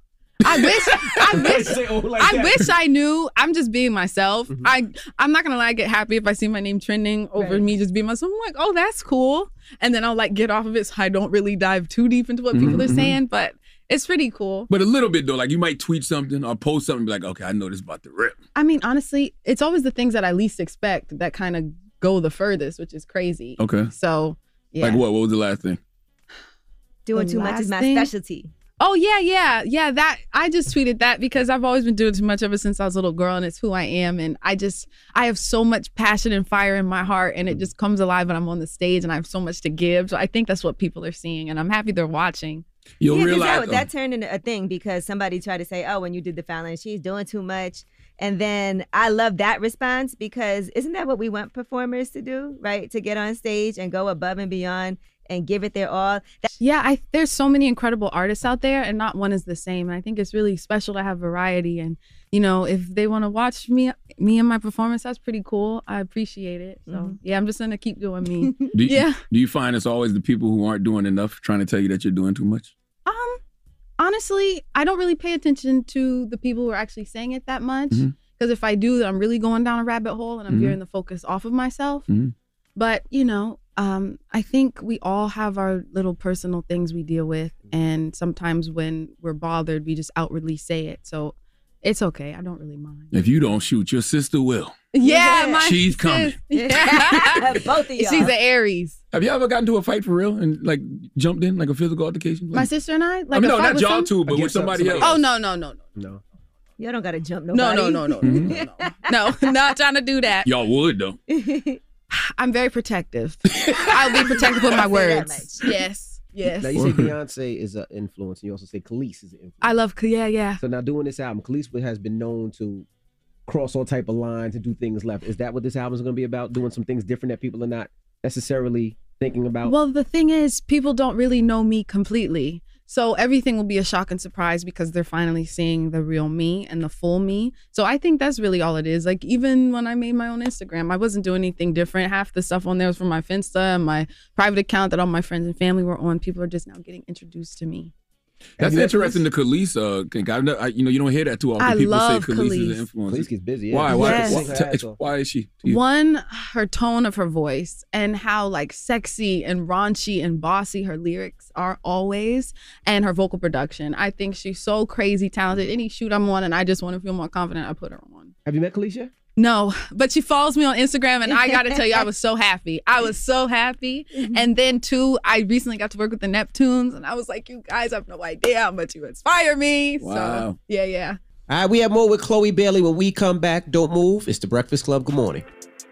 I wish I wish oh, like I that. wish I knew. I'm just being myself. Mm-hmm. I I'm not gonna lie, I get happy if I see my name trending over Right. me just being myself. I'm like, oh, that's cool. And then I'll like get off of it so I don't really dive too deep into what people Mhm, are mhm. saying. But it's pretty cool. But a little bit though, like you might tweet something or post something and be like, okay, I know this about to rip. I mean, honestly, it's always the things that I least expect that kind of go the furthest, which is crazy. Okay. So yeah. Like what? What was the last thing? Doing The too much is my thing- specialty. Oh yeah, yeah, yeah. That I just tweeted that because I've always been doing too much ever since I was a little girl, and it's who I am. And I just I have so much passion and fire in my heart, and it just comes alive when I'm on the stage, and I have so much to give. So I think that's what people are seeing, and I'm happy they're watching. You'll Yeah, 'cause realize that, that turned into a thing because somebody tried to say, "Oh, when you did the Fallon, she's doing too much," and then I love that response because isn't that what we want performers to do, right? To get on stage and go above and beyond and give it their all. That- Yeah, I there's so many incredible artists out there, and not one is the same. And I think it's really special to have variety. And you know, if they want to watch me, me and my performance, that's pretty cool. I appreciate it. So yeah, I'm just gonna keep doing me. Do you, yeah. Do you find it's always the people who aren't doing enough trying to tell you that you're doing too much? Um, honestly, I don't really pay attention to the people who are actually saying it that much. Mhm. Because if I do, I'm really going down a rabbit hole and I'm Mhm. veering the focus off of myself. Mhm. But you know, um, I think we all have our little personal things we deal with, and sometimes when we're bothered, we just outwardly say it. So it's okay. I don't really mind. If you don't shoot, your sister will. Yeah, my She's sis- coming. Yeah. Both of y'all. She's an Aries. Have y'all ever gotten to a fight for real and like jumped in like a physical altercation? My sister and I, like I mean, a no, fight not with y'all some- two, but with somebody, somebody else. Oh no, no, no, no, No. Y'all don't gotta jump no, nobody. no, no, no, no, no, no, not trying to do that. Y'all would though. I'm very protective. I'll be protective with my words. Yes, yes. Now you say Beyonce is an influence, and you also say Kelis is an influence. I love, yeah, yeah. So now doing this album, Kelis has been known to cross all type of lines and do things left. Is that what this album is going to be about? Doing some things different that people are not necessarily thinking about. Well, the thing is, people don't really know me completely. So everything will be a shock and surprise because they're finally seeing the real me and the full me. So I think that's really all it is. Like even when I made my own Instagram, I wasn't doing anything different. Half the stuff on there was from my Finsta and my private account that all my friends and family were on. People are just now getting introduced to me. That's you met interesting. The Kelis, uh, thing. I've never- I, you know, you don't hear that too often. I People love say Kelis, is Kelis. an influence. Kelis gets busy. yeah. Why? Why? Yes. Why, t- why is she? One, her tone of her voice and how like sexy and raunchy and bossy her lyrics are always, and her vocal production. I think she's so crazy talented. Any shoot I'm on and I just want to feel more confident, I put her on. Have you met Kelis yet? No, but she follows me on Instagram, and I got to tell you, I was so happy. I was so happy. Mm-hmm. And then, too, I recently got to work with the Neptunes, and I was like, you guys have no idea how much you inspire me. So, Wow. yeah, yeah. All right, we have more with Chloe Bailey when we come back. Don't move. It's the Breakfast Club. Good morning.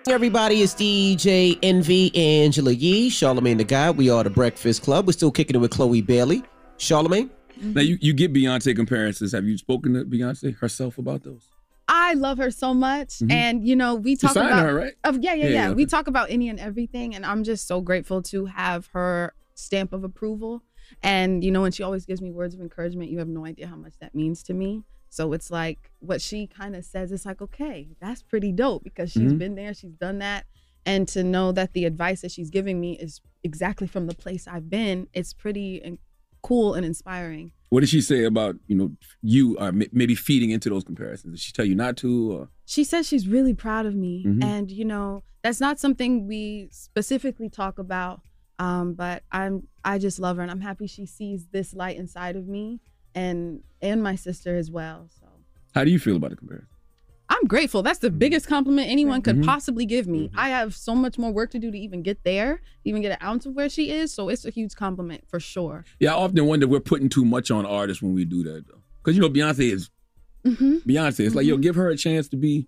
Everybody, it's DJ Envy, Angela Yee, Charlamagne the God. We are the Breakfast Club. We're still kicking it with Chloe Bailey. Charlamagne? Now you, you get Beyonce comparisons. Have you spoken to Beyonce herself about those? I love her so much, Mhm. and you know we talk about her, right? Of yeah, yeah, Yeah, yeah. yeah, We talk about any and everything, and I'm just so grateful to have her stamp of approval. And you know, and she always gives me words of encouragement. You have no idea how much that means to me. So it's like what she kind of says. It's like, okay, that's pretty dope because she's Mhm. been there, she's done that, and to know that the advice that she's giving me is exactly from the place I've been, it's pretty and cool and inspiring. What did she say about you know you are m- maybe feeding into those comparisons? Did she tell you not to? Or? she says she's really proud of me Mhm. and you know that's not something we specifically talk about um, but i'm i just love her and i'm happy she sees this light inside of me and and my sister as well so How do you feel about the comparison? I'm grateful that's the biggest compliment anyone could Mhm. possibly give me i have so much more work to do to even get there even get an ounce of where she is so it's a huge compliment for sure Yeah, I often wonder if we're putting too much on artists when we do that though, because you know Beyonce is mm-hmm. Beyonce. It's like yo, give her a chance to be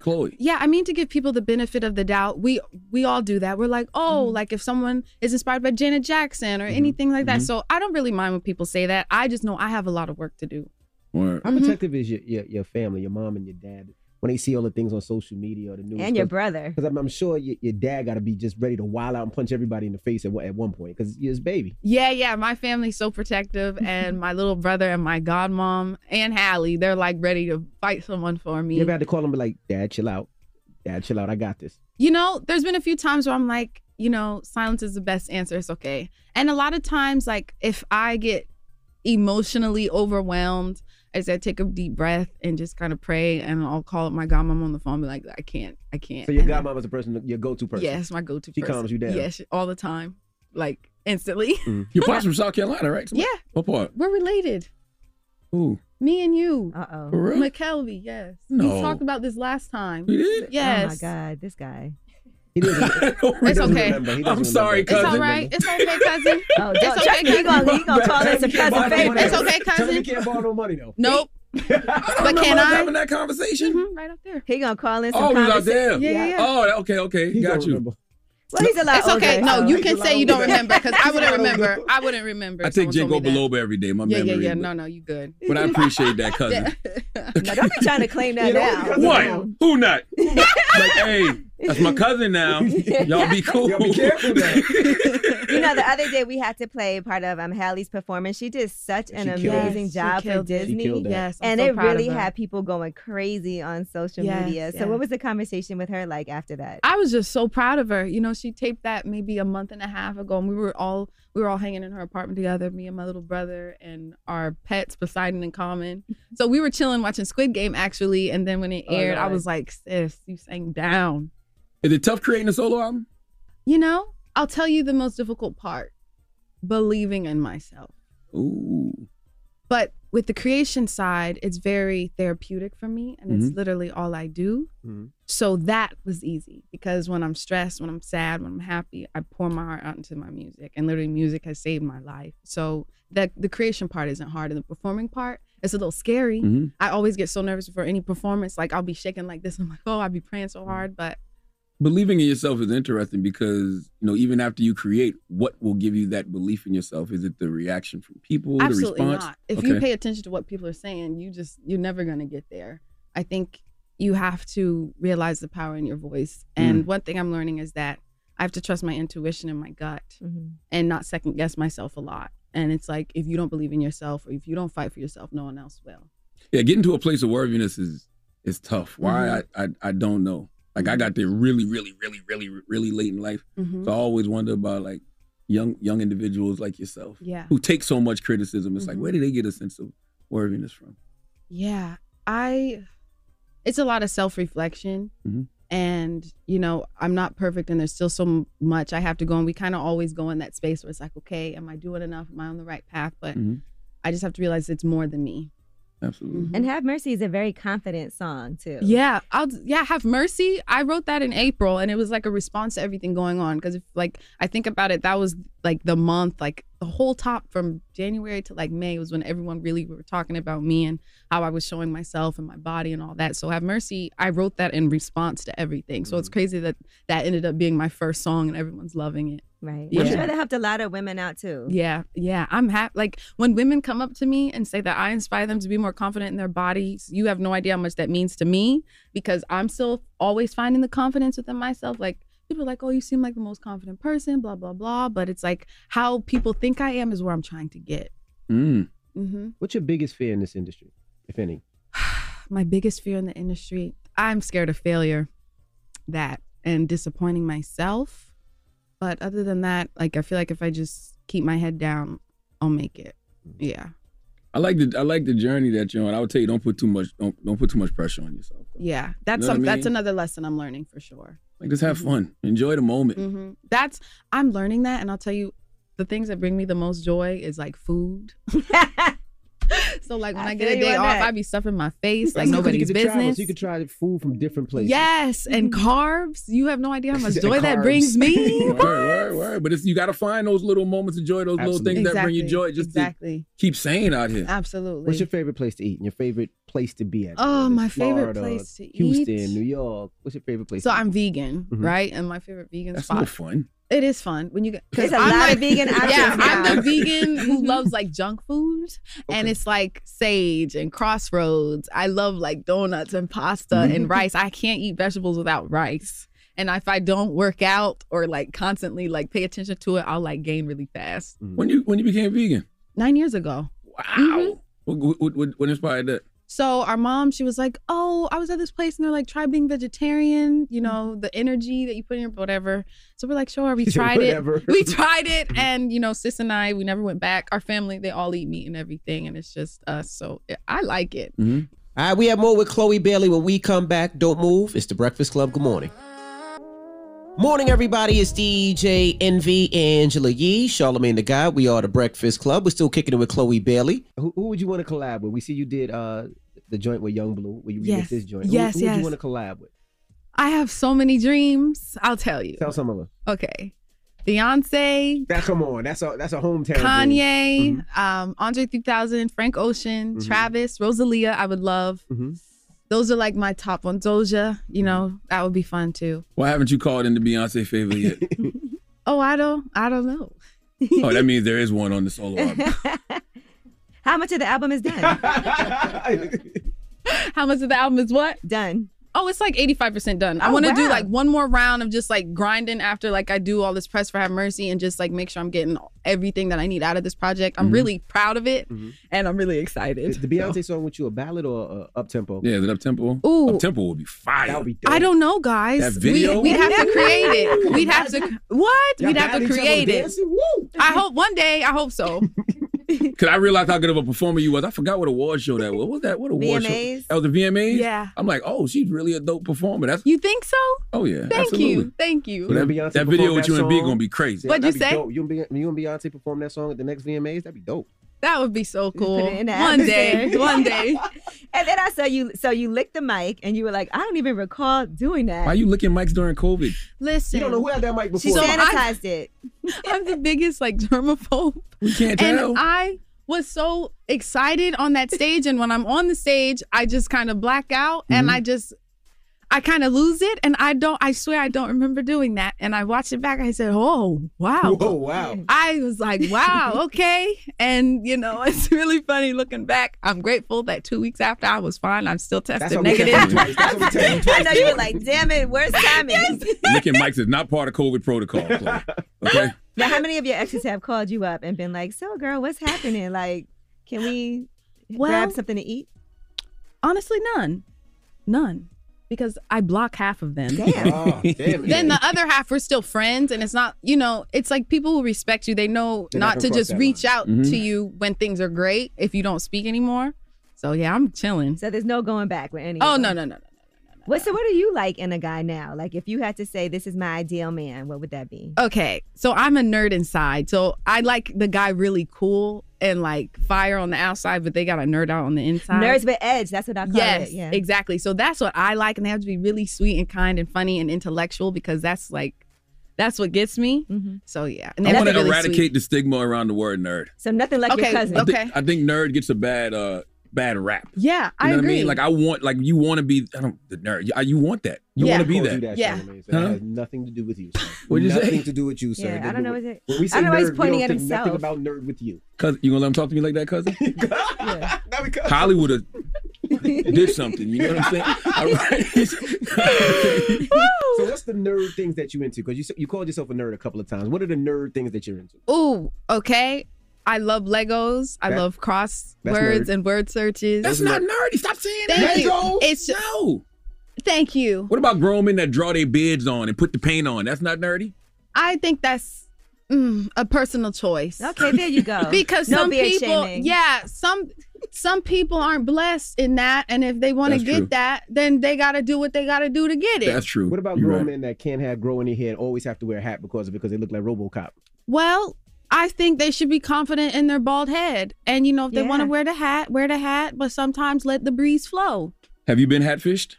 Chloe. Yeah, I mean to give people the benefit of the doubt. We we all do that. We're like, oh, like if someone is inspired by Janet Jackson or anything like that. Mhm. So I don't really mind when people say that. I just know I have a lot of work to do. How Mhm. protective is your, your your family, your mom and your dad, when they see all the things on social media or the news? And your brother. Because I'm, I'm sure your, your dad got to be just ready to wild out and punch everybody in the face at, one- at one point because you're his baby. Yeah, yeah. My family's so protective, and my little brother and my godmom and Halle, they're like ready to fight someone for me. You ever had to call them and be like, Dad, chill out. Dad, chill out. I got this. You know, there's been a few times where I'm like, you know, silence is the best answer. It's okay. And a lot of times, like, if I get emotionally overwhelmed, I said take a deep breath and just kind of pray, and I'll call up my godmom on the phone, and be like, I can't, I can't. So your And- godmom is the person, your go-to person. Yes, my go-to. She person. calms you down. Yes, all the time, like instantly. Your pops from South Carolina, right? Yeah, What part? we're related. Ooh. Me and you. Uh oh. For? McKelvey, yes. No. We talked about this last time. We did? Yes. Oh my God, this guy. He doesn't, It's okay. remember. He doesn't I'm sorry, It's cousin. all right. It's okay, cousin. Oh, it's okay, Chuck, he gonna, he gonna call us a cousin favorite. It's okay, Tell him cousin. you can't borrow no money though. Nope. I But remember can us I? having that conversation. Mhm, right up there. He gonna call in some cousin. Oh, we was out there. Yeah, yeah, yeah. Oh, okay, okay, He got you. remember. Well, he's a lot It's okay. older, No, you can He's say you don't remember because I wouldn't remember. I wouldn't remember. I take someone Ginkgo told me that. Biloba every day. My Yeah, yeah, memory. yeah. but- No, no, you good. But I appreciate that, cousin. Now, don't be trying to claim that You know, now. What? Who not? like, hey, that's my cousin now. Y'all be cool. Y'all be careful now. you know, the other day we had to play part of um Halle's performance. She did such an She killed it. amazing job for killed it. Disney. Yes, I'm and so it proud of really her. had people going crazy on social Yes, media. So, yes. what was the conversation with her like after that? I was just so proud of her. You know, she taped that maybe a month and a half ago, and we were all we were all hanging in her apartment together, me and my little brother and our pets, Poseidon and Common. So we were chilling watching Squid Game actually, and then when it Oh, aired, I was like, "Sis, you sang down." Is it tough creating a solo album? You know, I'll tell you the most difficult part: believing in myself. Ooh. But with the creation side, it's very therapeutic for me, and it's Mhm. literally all I do. Mhm. So that was easy because when I'm stressed, when I'm sad, when I'm happy, I pour my heart out into my music, and literally, music has saved my life. So that the creation part isn't hard, and the performing part is a little scary. Mhm. I always get so nervous for any performance, like I'll be shaking like this. I'm like, oh, I'd be praying so hard, but Believing in yourself is interesting because you know even after you create, what will give you that belief in yourself? Is it the reaction from people, absolutely the response? not. If okay. you pay attention to what people are saying, you just you're never gonna get there. I think you have to realize the power in your voice. And one thing I'm learning is that I have to trust my intuition and my gut Mhm. and not second guess myself a lot. And it's like if you don't believe in yourself or if you don't fight for yourself, no one else will. yeah, getting to a place of worthiness is is tough. Why Mm-hmm. I, I I don't know. Like I got there really, really, really, really, really late in life. Mhm. So I always wonder about like young young individuals like yourself Yeah. who take so much criticism. It's like Mhm. where do they get a sense of worthiness from? Yeah, I. It's a lot of self reflection, Mhm. and you know, I'm not perfect, and there's still so much I have to go. And we kind of always go in that space where it's like, okay, am I doing enough? Am I on the right path? But Mhm. I just have to realize it's more than me. Absolutely. Mm-hmm. And Have Mercy is a very confident song too. Yeah, I'll yeah, have mercy. I wrote that in April and it was like a response to everything going on because if like I think about it that was like the month like the whole top from January to like May was when everyone really were talking about me and how I was showing myself and my body and all that. So have mercy, I wrote that in response to everything. So it's mm-hmm. crazy that that ended up being my first song and everyone's loving it. Right. Yeah. I'm sure they helped a lot of women out too. Yeah, yeah. I'm happy. Like when women come up to me and say that I inspire them to be more confident in their bodies, you have no idea how much that means to me because I'm still always finding the confidence within myself. Like people are like, oh, you seem like the most confident person, blah, blah, blah. But it's like how people think I am is where I'm trying to get. Mm. Mm-hmm. What's your biggest fear in this industry, if any? My biggest fear in the industry, I'm scared of failure, that and disappointing myself. But other than that, like I feel like if I just keep my head down, I'll make it. Yeah. I like the I like the journey that you're on. I would tell you don't put too much don't don't put too much pressure on yourself. Yeah, that's know what I some, that's another lesson I'm learning for sure. Like just have fun, enjoy the moment. hmm That's I'm learning that, and I'll tell you, the things that bring me the most joy is like food. so like when I, I get a day off, that. I be stuffing my face like because you nobody's get travel, business. so you can try food from different places. Yes, and carbs. You have no idea how much joy that brings me. word, word, word. But it's you got to find those little moments of joy, those little Absolutely. things that bring you joy. Just exactly. to keep saying out here. Absolutely. What's your favorite place to eat and your favorite place to be at? Oh, Whether my it's favorite Florida, place to Houston, eat? Houston, New York. What's your favorite place? So to I'm eat? vegan, Mhm. right? And my favorite vegan That's spot. no fun. It is fun when you get. 'cause There's a I'm lot like, of vegan options Yeah, I'm now. the vegan who loves like junk food, and it's like sage and crossroads. I love like donuts and pasta Mm-hmm. and rice. I can't eat vegetables without rice. And if I don't work out or like constantly like pay attention to it, I'll like gain really fast. When you when you became vegan, Nine years ago. wow. What, what, what, what inspired that? So our mom, she was like, "Oh, I was at this place and they're like, try being vegetarian. You mm. know, the energy that you put in your whatever." So we're like, "Sure." We tried it. We tried it, mm-hmm. and you know, sis and I, we never went back. Our family, they all eat meat and everything, and it's just us. So I like it. Mm-hmm. All right, we have more with Chloe Bailey when we come back. Don't move. It's the Breakfast Club. Good morning. Morning, everybody. It's DJ Envy Angela Yee, Charlamagne the God. We are the Breakfast Club. We're still kicking it with Chloe Bailey. Who, who would you want to collab with? We see you did uh the joint with Young Blue, where you Yes. yes. this joint. Who- Yes, who, would yes. you want to collab with? I have so many dreams. I'll tell you. Tell some of them. Okay, Beyonce, That come on. That's a that's a hometown. dream. Kanye, um, Andre 3000, Frank Ocean, Mhm. Travis, Rosalia. I would love. Mhm. Those are like my top ones. Doja, you mm-hmm. know, that would be fun too. Why haven't you called in the Beyonce favor yet? Oh, I don't, I don't know. oh, that means there is one on the solo album. How much of the album is done? How much of the album is what? Done. Oh, it's like 85% done. I Oh, want to do like one more round of just like grinding after like I do all this press for Have Mercy and just like make sure I'm getting everything that I need out of this project. I'm Mhm. really proud of it Mhm. and I'm really excited. The Beyonce song with you a ballad or uh, up tempo? Yeah, is it up tempo? Ooh. Up tempo would be fire. That would be. I don't know, guys. That video? We, would have to create it. We'd have to. What? Y'all We'd have to create it. I hope one day. I hope so. Cause I realized how good of a performer you was. I forgot what award show that was. What was that? What award show? That was the VMAs. Yeah. I'm like, oh, she's really a dope performer. That's You think so? oh yeah. Thank absolutely. you. Thank you. So that, Beyonce that video with that you and B gonna be crazy. What'd you say? dope. You and, Be- you and Beyonce perform that song at the next VMAs? That'd be dope. That would be so cool. it in the One day. One day. And then I saw you. So you licked the mic, and you were like, "I don't even recall doing that." Why are you licking mics during COVID? Listen. You don't know who had that mic She before. So I- sanitized it. I'm the biggest like germaphobe. We can't tell. And I was so excited on that stage. And when I'm on the stage, I just kind of black out Mm-hmm. and I just, I kind of lose it. And I don't, I swear I don't remember doing that. And I watched it back. I said, oh, wow. Whoa, wow. I was like, wow, okay. And, you know, it's really funny looking back. I'm grateful that two weeks after I was fine, I'm still tested why negative. tell. That's why we tell you I know you were like, "Damn it, where's timing?" licking mics is not part of COVID protocol. Chloe. Okay. Now, how many of your exes have called you up and been like, "So, girl, what's happening? Like, can we Well- grab something to eat?" Honestly, none. None. Because I block half of them. Damn. Oh, damn then the other half we're still friends and it's not you know it's like people who respect you they know They're not not gonna just reach line. out Mhm. to you when things are great if you don't speak anymore so yeah i'm chilling So there's no going back with any. oh of no them. no no no What? So, what do you like in a guy now? Like, if you had to say, "This is my ideal man," what would that be? okay so i'm a nerd inside so i like the guy really cool and like fire on the outside but they got a nerd out on the inside Nerds with edge. That's what I call yes it. Yeah. exactly so that's what i like and they have to be really sweet and kind and funny and intellectual because that's like that's what gets me Mhm. so yeah and I want to to really eradicate sweet. the stigma around the word nerd. So nothing like Okay, your cousin. I okay. think, I think nerd gets a bad uh bad rap. Yeah, You I know what I agree. mean? Like I want, like you want to be, I don't, the nerd. You- You want that. You Yeah. want to be Called you that. Yeah. Charlamagne, so Huh? That has nothing to do with you. Sir. What'd you say? nothing to do with you, sir. Yeah, It I don't know do what with- it- When we I say don't know he's pointing at think nothing about nerd with you. Cause you gonna let him talk to me like that, cousin? Hollywood have did something. You know what I'm saying? All right. so what's the nerd things that you into? Because you s- you called yourself a nerd a couple of times. What are the nerd things that you're into? Ooh, okay. I love Legos. I That- love cross that's words nerd. and word searches. That's not nerdy. Stop saying Thank that. you. It's no. Thank you. What about grown men that draw their beards on and put the paint on? That's not nerdy. I think that's mm, a personal choice. Okay, there you go. because No some people, shaming. yeah, some some people aren't blessed in that, and if they want to get true. that, then they got to do what they got to do to get it. That's true. What about You're grown right. men that can't have grow in their hair and always have to wear a hat because of it because they look like RoboCop? Well, I think they should be confident in their bald head, and you know if they want to wear the hat, wear the hat, but sometimes let the breeze flow. Have you been hatfished?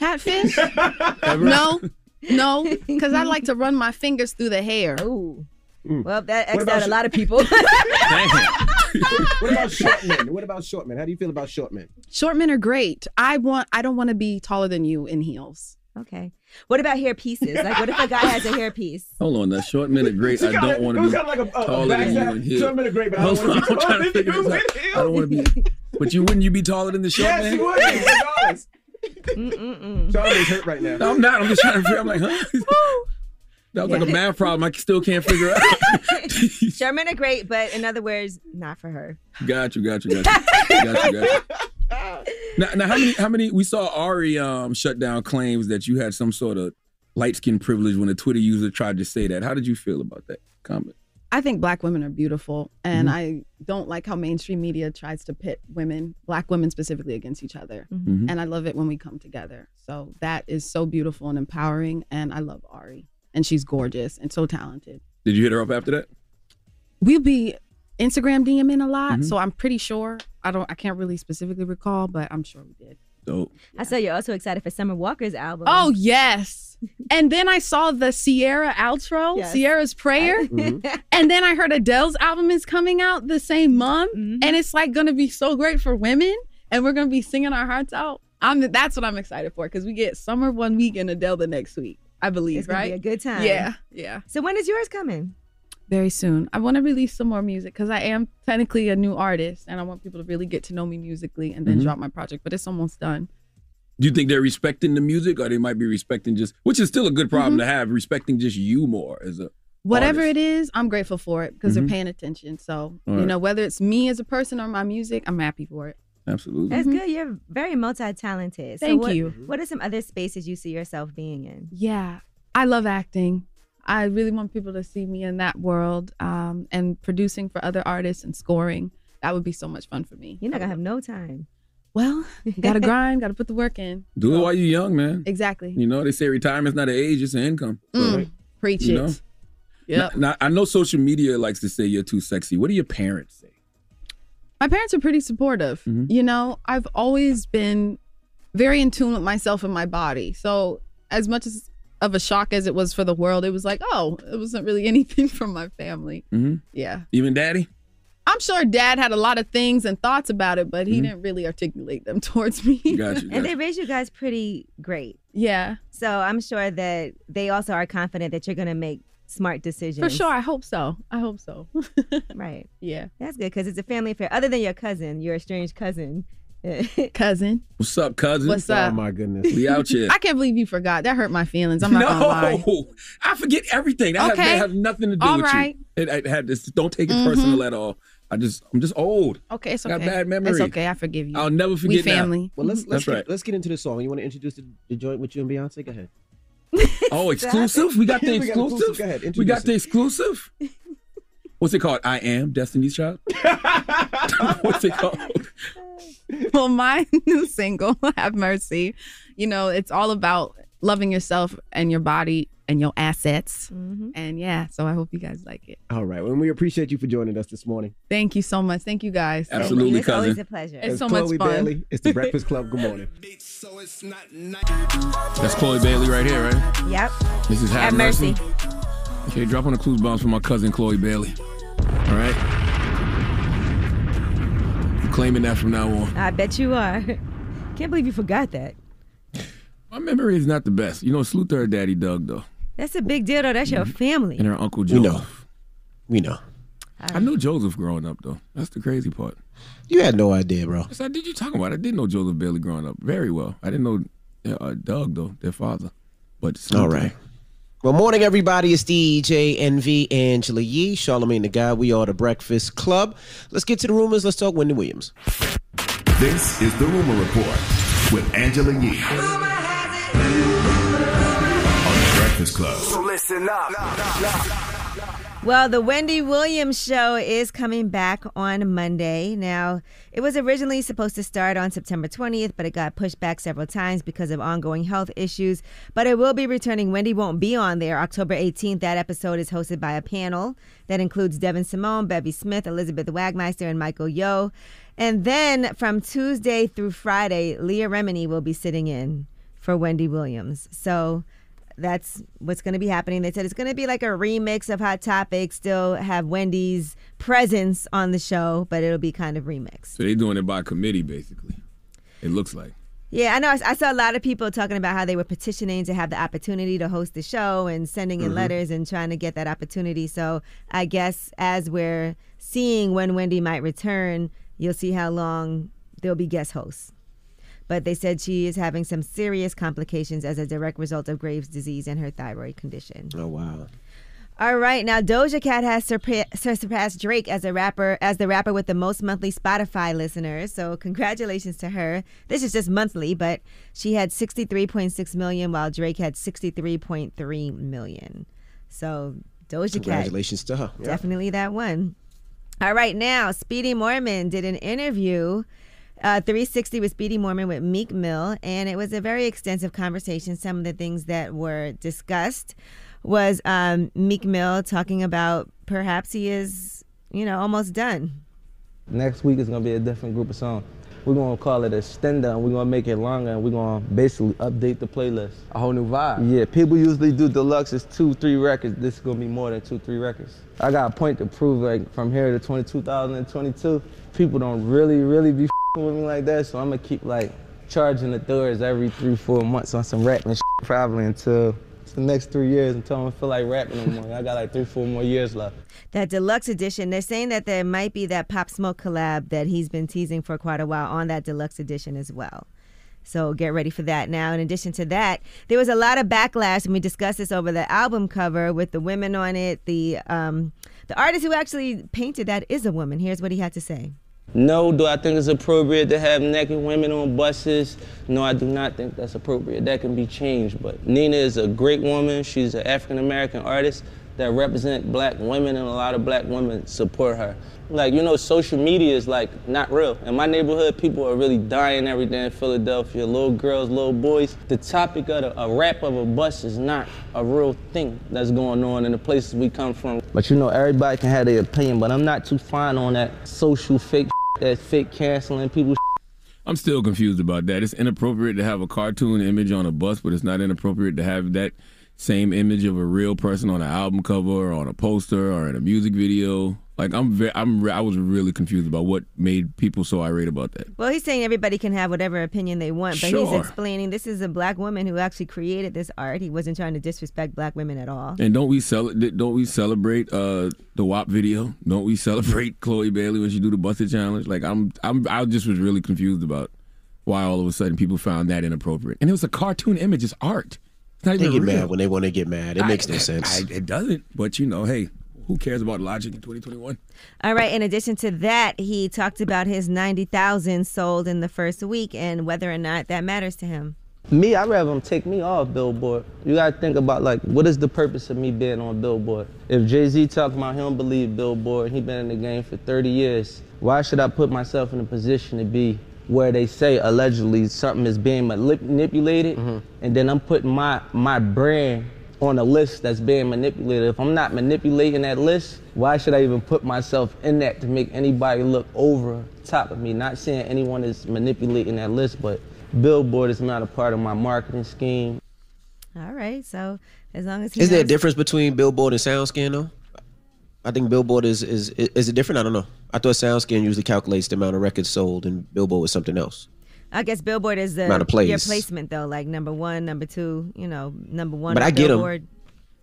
Hatfish? no, no, because I like to run my fingers through the hair. Ooh. Mm. Well, that What X'd about out a lot of people. what about short men? What about short men? How do you feel about short men? Short men are great. I want. I don't want to be taller than you in heels. okay. What about hair pieces? Like, what if a guy has a hair piece? Hold on, that short men are great. I don't want to was be kinda like a- a- a taller than you backstab. in here. Short men are great, but I Hold don't wanna be I'm trying to taller figure than this you out. I don't want to be. But you wouldn't you be taller than the short yes, man? you would. Charlamagne's hurt right now. No, I'm not. I'm just trying to figure. I'm like, huh? That was like a math problem. I still can't figure out. Sherman are great, but in other words, not for her. got you, got you, got you, got you, got you. Now, now, how many? How many? We saw Ari um, shut down claims that you had some sort of light skin privilege when a Twitter user tried to say that. How did you feel about that comment? I think black women are beautiful, and Mhm. I don't like how mainstream media tries to pit women, black women specifically, against each other. Mhm. And I love it when we come together. So that is so beautiful and empowering. And I love Ari, and she's gorgeous and so talented. Did you hit her up after that? We'll be Instagram DMing a lot, Mhm. so I'm pretty sure. I don't. I can't really specifically recall, but I'm sure we did. Dope. I saw you're also excited for Summer Walker's album. Oh yes. And then I saw the Ciara outro, Yes. Ciara's Prayer. And then I heard Adele's album is coming out the same month. Mm-hmm. And it's like gonna be so great for women. And we're gonna be singing our hearts out. I'm that's what I'm excited for because we get summer one week and Adele the next week. I believe, It's gonna right? be a good time. Yeah, yeah. So when is yours coming? Very soon. I want to release some more music because I am technically a new artist and I want people to really get to know me musically and then Mhm. drop my project. But it's almost done. Do you think they're respecting the music, or they might be respecting just, which is still a good problem Mhm. to have, respecting just you more as a whatever artist? it is, I'm grateful for it because Mhm. they're paying attention. So, All you right. know, whether it's me as a person or my music, I'm happy for it. Absolutely. That's good. You're very multi-talented. So Thank what, you. What are some other spaces you see yourself being in? Yeah, I love acting. I really want people to see me in that world um, and producing for other artists and scoring. That would be so much fun for me. You're not gonna have no time. Well, gotta grind, gotta put the work in. Do it while you're young, man. Exactly. You know, they say retirement's not an age, it's an income. Mm, preach You it. know? Yep. Now, now, I know social media likes to say you're too sexy. What do your parents say? my parents are pretty supportive. Mhm. You know, I've always been very in tune with myself and my body. So, as much as of a shock as it was for the world, it was like, oh, it wasn't really anything from my family. Mm-hmm. Yeah. Even daddy? I'm sure dad had a lot of things and thoughts about it, but he Mhm. didn't really articulate them towards me. Got you. And they raised you guys pretty great. Yeah. So I'm sure that they also are confident that you're gonna make smart decisions. For sure. I hope so. I hope so. Right. Yeah. That's good because it's a family affair. Other than your cousin, your estranged cousin. cousin. What's up, cousin? What's up? Oh my goodness. We out here. I can't believe you forgot. That hurt my feelings. I'm not gonna lie. no, I forget everything. That, has, Okay. that has nothing to do All with right. you. It, it had this. Don't take it Mhm. personal at all. I just, I'm just old. Okay, it's I okay. got bad memory. It's okay. I forgive you. I'll never We forget. now. family. Well, let's let's That's get, right. let's get into the song. You want to introduce the, the joint with you and Beyonce? Go ahead. Oh, exclusive? We got the exclusive. exclusive. Go ahead, we introduce got the exclusive. What's it called? I am Destiny's Child. What's it called? well, my new single, Have Mercy, you know, it's all about loving yourself and your body and your assets. Mm-hmm. And yeah, so I hope you guys like it. All right. Well, we appreciate you for joining us this morning. Thank you so much. Thank you guys. Absolutely, It's always a pleasure. It's so Chloe much fun. Bailey. It's the Breakfast Club. Good morning. That's Chloe Bailey right here, right? Yep. This is Have, Have mercy. Okay, drop on the clues bombs for my cousin Chloe Bailey. All right. Claiming that from now on. I bet you are. Can't believe you forgot that. My memory is not the best. You know, salute to her daddy Doug though, That's a big deal, though. That's your family. and her uncle Joseph. We know. We know. I knew Joseph growing up though. That's the crazy part. You had no idea, bro. Yes, I did. You talking about? I didn't know Joseph Bailey growing up very well. I didn't know uh, Doug though, their father. But salute All to right. Him. Well, morning, everybody. It's DJ Envy Angela Yee, Charlamagne the God. We are the Breakfast Club. Let's get to the rumors. Let's talk Wendy Williams. This is the Rumor Report with Angela Yee on the Breakfast Club. So listen up. Well, the Wendy Williams show is coming back on Monday. Now, it was originally supposed to start on September 20th, but it got pushed back several times because of ongoing health issues. But it will be returning. Wendy won't be on there October 18th. That episode is hosted by a panel that includes Devyn Simone, Bevy Smith, Elizabeth Wagmeister, and Michael Yo. And then from Tuesday through Friday, Leah Remini will be sitting in for Wendy Williams. So that's what's going to be happening. They said it's going to be like a remix of Hot Topic, still have Wendy's presence on the show, but it'll be kind of remixed. So they're doing it by committee basically. It looks like. Yeah, I know. I I saw a lot of people talking about how they were petitioning to have the opportunity to host the show and sending in Mhm. letters and trying to get that opportunity. So I guess as we're seeing when Wendy might return, you'll see how long there'll be guest hosts. But they said she is having some serious complications as a direct result of Graves' disease and her thyroid condition. Oh wow. All right, now Doja Cat has surpa- surpassed Drake as a rapper as the rapper with the most monthly Spotify listeners. So congratulations to her. This is just monthly, but she had 63.6 million while Drake had 63.3 million. So Doja Cat Congratulations to her. Yeah. Definitely that one. All right, now Speedy Morman did an interview, uh, 360 with Speedy Morman with Meek Mill, and it was a very extensive conversation. Some of the things that were discussed was um, Meek Mill talking about perhaps he is, you know, almost done. Next week is gonna be a different group of songs. We're gonna call it a extender and we're gonna make it longer and we're gonna basically update the playlist. A whole new vibe. Yeah, people usually do deluxes two, three records. This is gonna be more than two, three records. I got a point to prove like from here to 20, 2022, people don't really, really be with me like that. So I'm gonna keep like charging the doors every three, four months on some rapping shit, probably until the next three years until I don't feel like rapping no more. I got like three, four more years left. That deluxe edition, they're saying that there might be that Pop Smoke collab that he's been teasing for quite a while on that deluxe edition as well. So get ready for that. Now, in addition to that, there was a lot of backlash, and we discussed this over the album cover with the women on it. The um, the artist who actually painted that is a woman. Here's what he had to say. No, do I think it's appropriate to have naked women on buses? No, I do not think that's appropriate. That can be changed. But Nina is a great woman. She's an African American artist that represent black women, and a lot of black women support her. Like, you know, social media is like not real. In my neighborhood, people are really dying every day in Philadelphia. Little girls, little boys. The topic of the, a rap of a bus is not a real thing that's going on in the places we come from. But you know, everybody can have their opinion, but I'm not too fine on that social fake that fake canceling people. I'm still confused about that. It's inappropriate to have a cartoon image on a bus, but it's not inappropriate to have that same image of a real person on an album cover or on a poster or in a music video. Like I'm, ve- I'm, re- I was really confused about what made people so irate about that. Well, he's saying everybody can have whatever opinion they want, but he's explaining this is a black woman who actually created this art. He wasn't trying to disrespect black women at all. And don't we cel- Don't we celebrate uh, the WAP video? Don't we celebrate Chloe Bailey when she do the busted challenge? Like I'm, I'm, I just was really confused about why all of a sudden people found that inappropriate. And it was a cartoon image. It's art. It's not They even get real. mad when they want to get mad. It I- makes no sense. I- it doesn't. But you know, hey, who cares about logic in 2021? All right. In addition to that, he talked about his 90,000 sold in the first week and whether or not that matters to him. Me, I'd rather them take me off Billboard. You gotta think about like, what is the purpose of me being on Billboard? If Jay Z talking about him believe Billboard, he been in the game for 30 years. Why should I put myself in a position to be where they say allegedly something is being manip- manipulated, mm-hmm. and then I'm putting my my brand on a list that's being manipulated. If I'm not manipulating that list, why should I even put myself in that to make anybody look over top of me? Not saying anyone is manipulating that list, but Billboard is not a part of my marketing scheme. All right. So as long as he Is there a difference between Billboard and SoundScan though? I think Billboard is is is it different? I don't know. I thought SoundScan usually calculates the amount of records sold, and Billboard was something else. I guess Billboard is the Amount of plays. your placement though, like number one, number two. You know, number one. But on I get 'em. Billboard.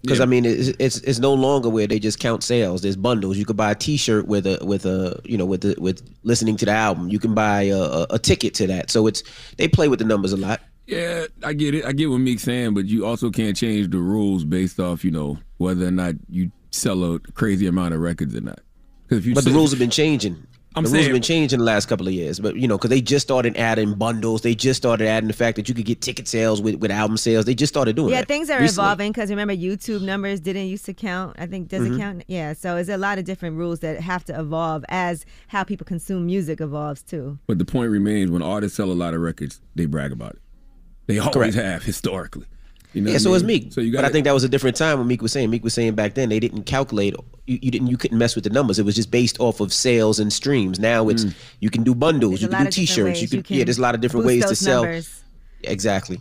Because I mean, it's, it's it's no longer where they just count sales. There's bundles. You could buy a T-shirt with a with a you know with the with listening to the album. You can buy a, a, a ticket to that. So it's they play with the numbers a lot. Yeah, I get it. I get what Meek's saying, but you also can't change the rules based off, you know, whether or not you sell a crazy amount of records or not. 'Cause if you But the say- rules have been changing. I'm the rules have been changing the last couple of years. But you know, because they just started adding bundles. They just started adding the fact that you could get ticket sales with, with album sales. They just started doing that. Yeah, that. things are recently. evolving because remember YouTube numbers didn't used to count. I think does Mhm. it count? Yeah, so there's a lot of different rules that have to evolve as how people consume music evolves too. But the point remains when artists sell a lot of records, they brag about it. They always Correct. have historically. You know yeah, what I so is mean? Meek. So you but got I think that was a different time when Meek was saying. Meek was saying back then they didn't calculate. You, you didn't. You couldn't mess with the numbers. It was just based off of sales and streams. Now it's Mm. you can do bundles. There's you can do T-shirts. You can, you can yeah. There's a lot of different ways to sell. numbers. Exactly.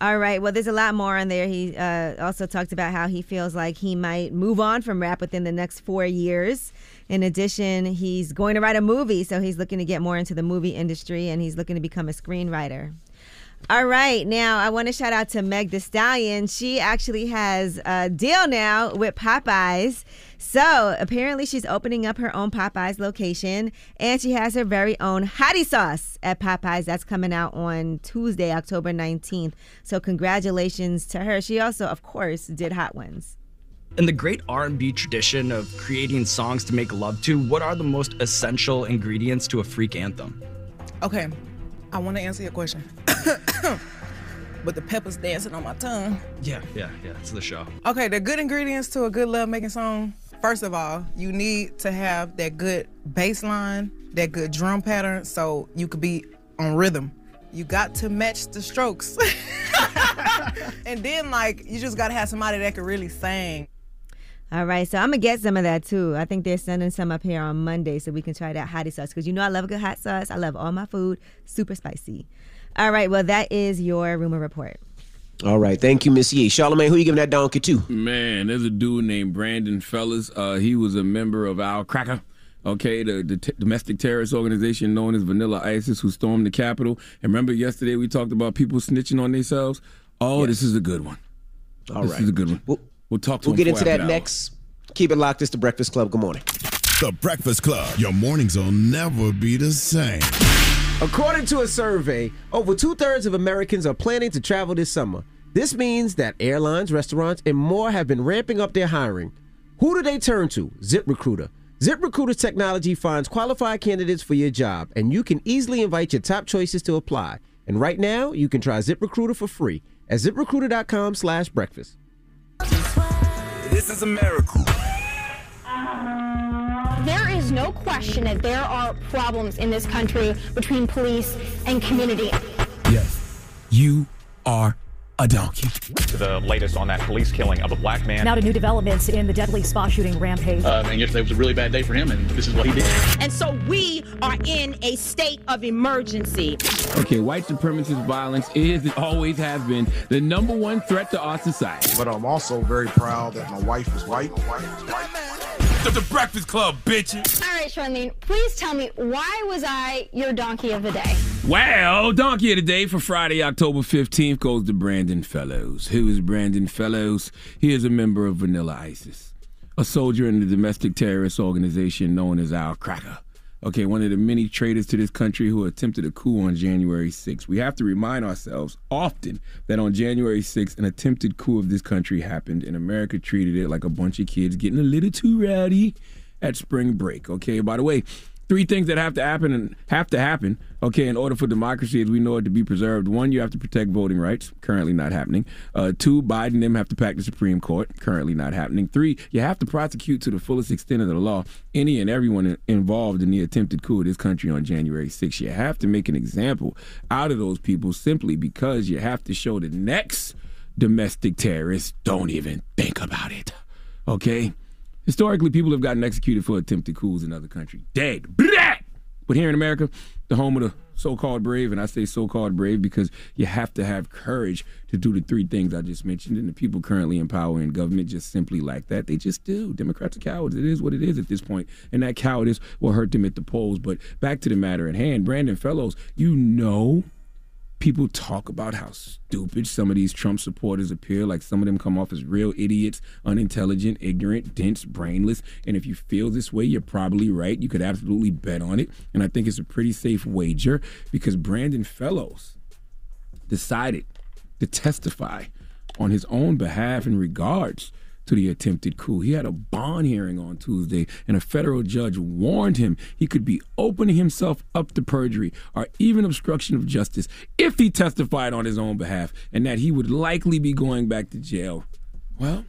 All right. Well, there's a lot more on there. He uh, also talked about how he feels like he might move on from rap within the next four years. In addition, he's going to write a movie, so he's looking to get more into the movie industry and he's looking to become a screenwriter. All right, now I want to shout out to Meg Thee Stallion. She actually has a deal now with Popeyes. So apparently, she's opening up her own Popeyes location, and she has her very own hottie sauce at Popeyes. That's coming out on Tuesday, October 19th. So congratulations to her. She also, of course, did Hot Ones. In the great R&B tradition of creating songs to make love to, what are the most essential ingredients to a freak anthem? Okay, I want to answer your question. but the pepper's dancing on my tongue. Yeah, yeah, yeah. It's the show. Okay, the good ingredients to a good love making song. First of all, you need to have that good bass line, that good drum pattern, so you could be on rhythm. You got to match the strokes. and then, like, you just got to have somebody that can really sing. All right, so I'm gonna get some of that too. I think they're sending some up here on Monday, so we can try that hottie sauce because you know I love a good hot sauce. I love all my food super spicy. All right, well that is your rumor report. All right. Thank you, Miss Yee. Charlamagne, who you giving that donkey to? Man, there's a dude named Brandon Fellows. Uh, he was a member of Al Cracker. Okay, the, the t- domestic terrorist organization known as Vanilla ISIS, who stormed the Capitol. And remember yesterday we talked about people snitching on themselves. Oh, this is a good one. All this right. is a good one. We'll, talk to We'll him get into that after hour. next. Keep it locked. It's the Breakfast Club. Good morning. The Breakfast Club. Your mornings will never be the same. According to a survey, over two thirds of Americans are planning to travel this summer. This means that airlines, restaurants, and more have been ramping up their hiring. Who do they turn to? ZipRecruiter. ZipRecruiter's technology finds qualified candidates for your job, and you can easily invite your top choices to apply. And right now, you can try ZipRecruiter for free at ziprecruiter.com slash breakfast. This is a miracle. There is no question that there are problems in this country between police and community. Yes, you are a donkey. The latest on that police killing of a black man. Now to new developments in the deadly spa shooting rampage. Um, and yesterday was a really bad day for him, and this is what he did. And so we are in a state of emergency. Okay, white supremacist violence is and always has been the number one threat to our society. But I'm also very proud that my wife is white. My wife is white. The, the Breakfast Club, bitches. All right, Charlene, please tell me why was I your donkey of the day? Well, Donkey of the Day for Friday, October 15th goes to Brandon Fellows. Who is Brandon Fellows? He is a member of Vanilla ISIS, a soldier in the domestic terrorist organization known as Al Cracker. Okay, one of the many traitors to this country who attempted a coup on January 6th. We have to remind ourselves often that on January 6th, an attempted coup of this country happened, and America treated it like a bunch of kids getting a little too rowdy at spring break. Okay, by the way, three things that have to happen and have to happen okay in order for democracy as we know it to be preserved. One you have to protect voting rights currently not happening. Uh, two biden them have to pack the supreme court currently not happening. Three you have to prosecute to the fullest extent of the law any and everyone involved in the attempted coup of this country on january 6th you have to make an example out of those people simply because you have to show the next domestic terrorists don't even think about it okay Historically, people have gotten executed for attempted coups in other countries. Dead. But here in America, the home of the so-called brave, and I say so-called brave because you have to have courage to do the three things I just mentioned, and the people currently in power in government just simply like that. They just do. Democrats are cowards. It is what it is at this point, and that cowardice will hurt them at the polls. But back to the matter at hand, Brandon Fellows, you know people talk about how stupid some of these Trump supporters appear. Like some of them come off as real idiots, unintelligent, ignorant, dense, brainless. And if you feel this way, you're probably right. You could absolutely bet on it. And I think it's a pretty safe wager because Brandon Fellows decided to testify on his own behalf in regards to the attempted coup. He had a bond hearing on Tuesday, and a federal judge warned him he could be opening himself up to perjury or even obstruction of justice if he testified on his own behalf, and that he would likely be going back to jail. Well,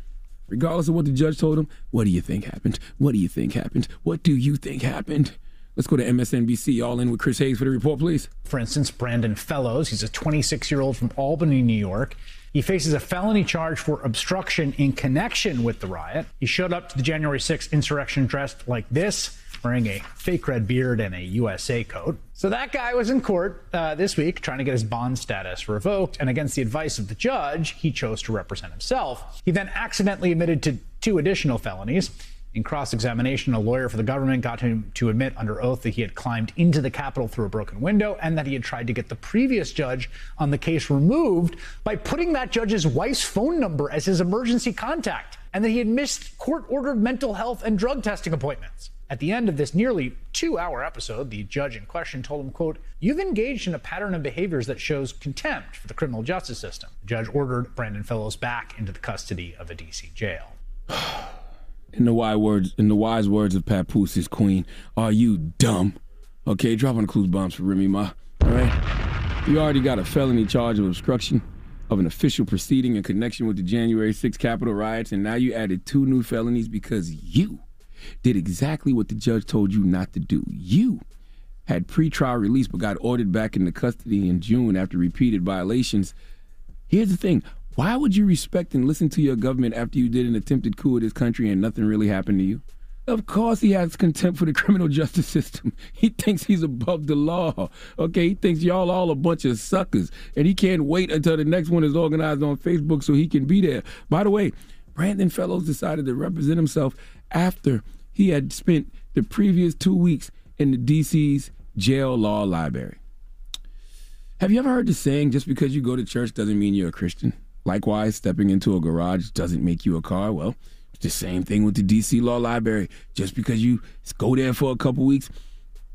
regardless of what the judge told him, what do you think happened? What do you think happened? What do you think happened? Let's go to MSNBC. All in with Chris Hayes for the report, please. For instance, Brandon Fellows, he's a 26 year old from Albany, New York. He faces a felony charge for obstruction in connection with the riot. He showed up to the January 6th insurrection dressed like this, wearing a fake red beard and a USA coat. So that guy was in court uh, this week trying to get his bond status revoked, and against the advice of the judge, he chose to represent himself. He then accidentally admitted to two additional felonies. In cross examination, a lawyer for the government got him to admit under oath that he had climbed into the Capitol through a broken window and that he had tried to get the previous judge on the case removed by putting that judge's wife's phone number as his emergency contact, and that he had missed court ordered mental health and drug testing appointments. At the end of this nearly two hour episode, the judge in question told him, quote, You've engaged in a pattern of behaviors that shows contempt for the criminal justice system. The judge ordered Brandon Fellows back into the custody of a DC jail. In the wise words, in the wise words of Papoose's queen, are you dumb? Okay, drop on the clues bombs for Remy Ma. All right, you already got a felony charge of obstruction of an official proceeding in connection with the January 6th Capitol riots, and now you added two new felonies because you did exactly what the judge told you not to do. You had pretrial release but got ordered back into custody in June after repeated violations. Here's the thing why would you respect and listen to your government after you did an attempted coup of this country and nothing really happened to you? Of course, he has contempt for the criminal justice system. He thinks he's above the law. Okay, he thinks y'all all a bunch of suckers, and he can't wait until the next one is organized on Facebook so he can be there. By the way, Brandon Fellows decided to represent himself after he had spent the previous two weeks in the DC's jail law library. Have you ever heard the saying, just because you go to church doesn't mean you're a Christian? Likewise, stepping into a garage doesn't make you a car. Well, it's the same thing with the DC Law Library. Just because you go there for a couple weeks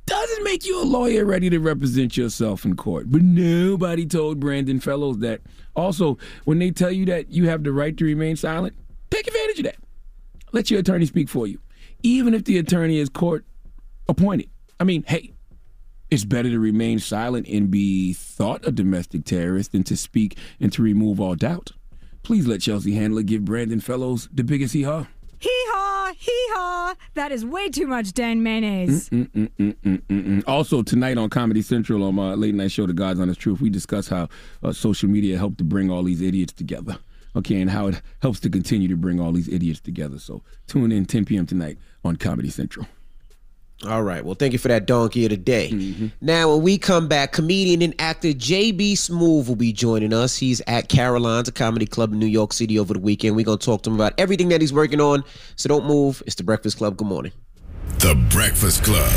doesn't make you a lawyer ready to represent yourself in court. But nobody told Brandon Fellows that. Also, when they tell you that you have the right to remain silent, take advantage of that. Let your attorney speak for you, even if the attorney is court appointed. I mean, hey, it's better to remain silent and be thought a domestic terrorist than to speak and to remove all doubt. Please let Chelsea Handler give Brandon Fellows the biggest hee haw. Hee haw, hee haw. That is way too much Dan mayonnaise. Also, tonight on Comedy Central on my late night show, The God's Honest Truth, we discuss how uh, social media helped to bring all these idiots together. Okay, and how it helps to continue to bring all these idiots together. So tune in 10 p.m. tonight on Comedy Central. All right. Well, thank you for that donkey of the day. Mm-hmm. Now, when we come back, comedian and actor JB Smoove will be joining us. He's at Caroline's, a comedy club in New York City over the weekend. We're going to talk to him about everything that he's working on. So don't move. It's The Breakfast Club. Good morning. The Breakfast Club.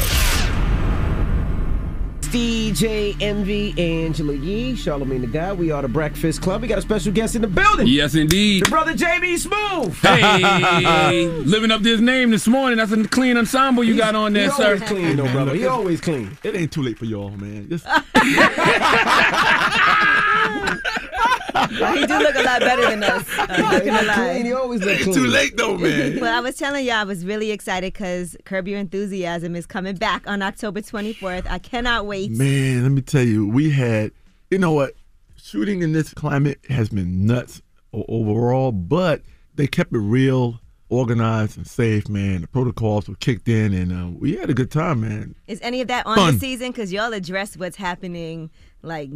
DJ Envy, Angela Yee, Charlamagne the God. We are the Breakfast Club. We got a special guest in the building. Yes, indeed. The brother JB Smoove. Hey, living up to his name this morning. That's a clean ensemble you got on there, he sir. always clean, though, brother. He always clean. It ain't too late for y'all, man. Just Well, he do look a lot better than us. I'm not gonna lie. He always look clean. too late though, man. Well, I was telling y'all, I was really excited because Curb Your Enthusiasm is coming back on October 24th. I cannot wait. Man, let me tell you, we had, you know what, shooting in this climate has been nuts overall, but they kept it real, organized, and safe, man. The protocols were kicked in, and uh, we had a good time, man. Is any of that on Fun. the season? Because y'all address what's happening, like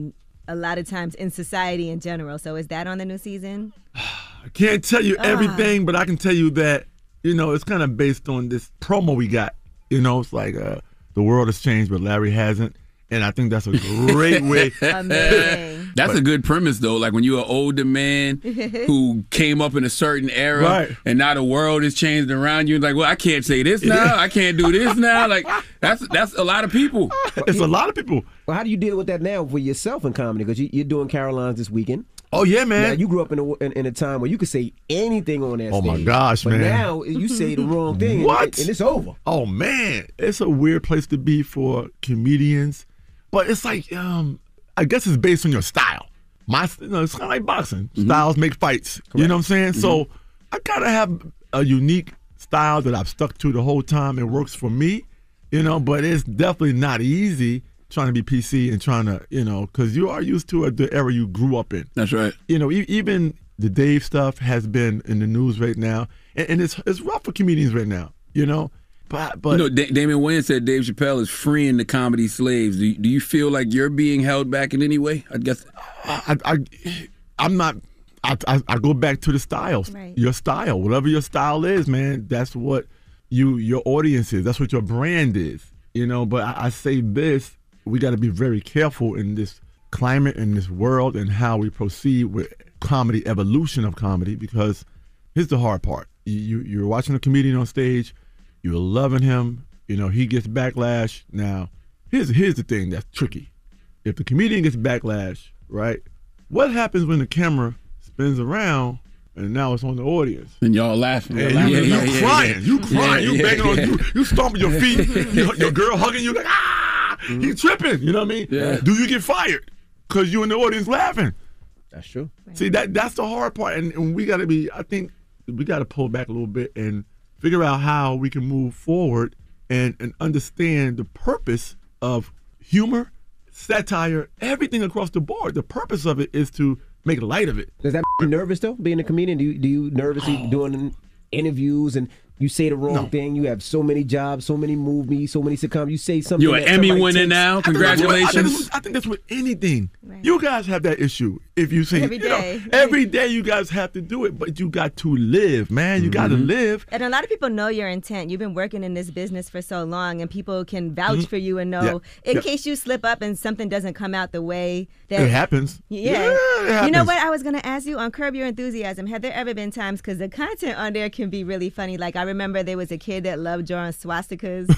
a lot of times in society in general. So is that on the new season? I can't tell you Ah. everything, but I can tell you that, you know, it's kind of based on this promo we got. You know, it's like, uh, the world has changed, but Larry hasn't. And I think that's a great way. That's a good premise though. Like when you're an older man who came up in a certain era, Right. and now the world has changed around you. Like, well, I can't say this now. I can't do this now. Like that's that's a lot of people. It's a lot of people. Well, how do you deal with that now for yourself in comedy? Because you, you're doing Caroline's this weekend. Oh yeah, man. Now, you grew up in a, in, in a time where you could say anything on that Oh, my gosh, but man. now you say the wrong thing, What? and, it's over. Oh man, it's a weird place to be for comedians, but it's like um, I guess it's based on your style. My, you know, it's kind of like boxing. Styles make fights. You know what I'm saying? So I gotta have a unique style that I've stuck to the whole time. It works for me, you know. But it's definitely not easy trying to be PC and trying to, you know, because you are used to the era you grew up in. That's right. You know, e- even the Dave stuff has been in the news right now, and, and it's it's rough for comedians right now. You know, but but you know, da- Damon Wayans said Dave Chappelle is freeing the comedy slaves. Do you, do you feel like you're being held back in any way? I guess. I, I I'm not. I, I, I go back to the styles. Your style, whatever your style is, man. That's what you your audience is. That's what your brand is. You know. But I, I say this: we got to be very careful in this climate in this world and how we proceed with comedy evolution of comedy because here's the hard part. You, you you're watching a comedian on stage you're loving him you know he gets backlash. Now here's here's the thing that's tricky. If the comedian gets backlash right what happens when the camera spins around and now it's on the audience? And y'all laughing. and Y'all you, laughing. you Yeah, yeah, crying, yeah. you crying, Yeah, you yeah, banging on, yeah. you, you stomping your feet, your, your girl hugging you like ah, Mm-hmm. you tripping. You know what I mean? Yeah. Do you get fired because you in the audience laughing? That's true. See that that's the hard part, and, and we got to be. I think we got to pull back a little bit and figure out how we can move forward and and understand the purpose of humor, satire, everything across the board. The purpose of it is to make light of it. Does that make you nervous though? Being a comedian, do you do you nervously oh. doing interviews and you say the wrong thing? You have so many jobs, so many movies, so many sitcoms. You say something. You're an Emmy winner takes- now. I think that's what- I think Congratulations. I think that's with anything. You guys have that issue. If you say Every you know, day. every day you guys have to do it, but you got to live, man. You got to Mm-hmm. live. And a lot of people know your intent. You've been working in this business for so long, and people can vouch Mhm. for you and know Yeah. in Yeah. case you slip up and something doesn't come out the way that It happens. Yeah. Yeah, it You know what? I was going to ask you on Curb Your Enthusiasm. Have there ever been times, because the content on there can be really funny. Like, I remember there was a kid that loved drawing swastikas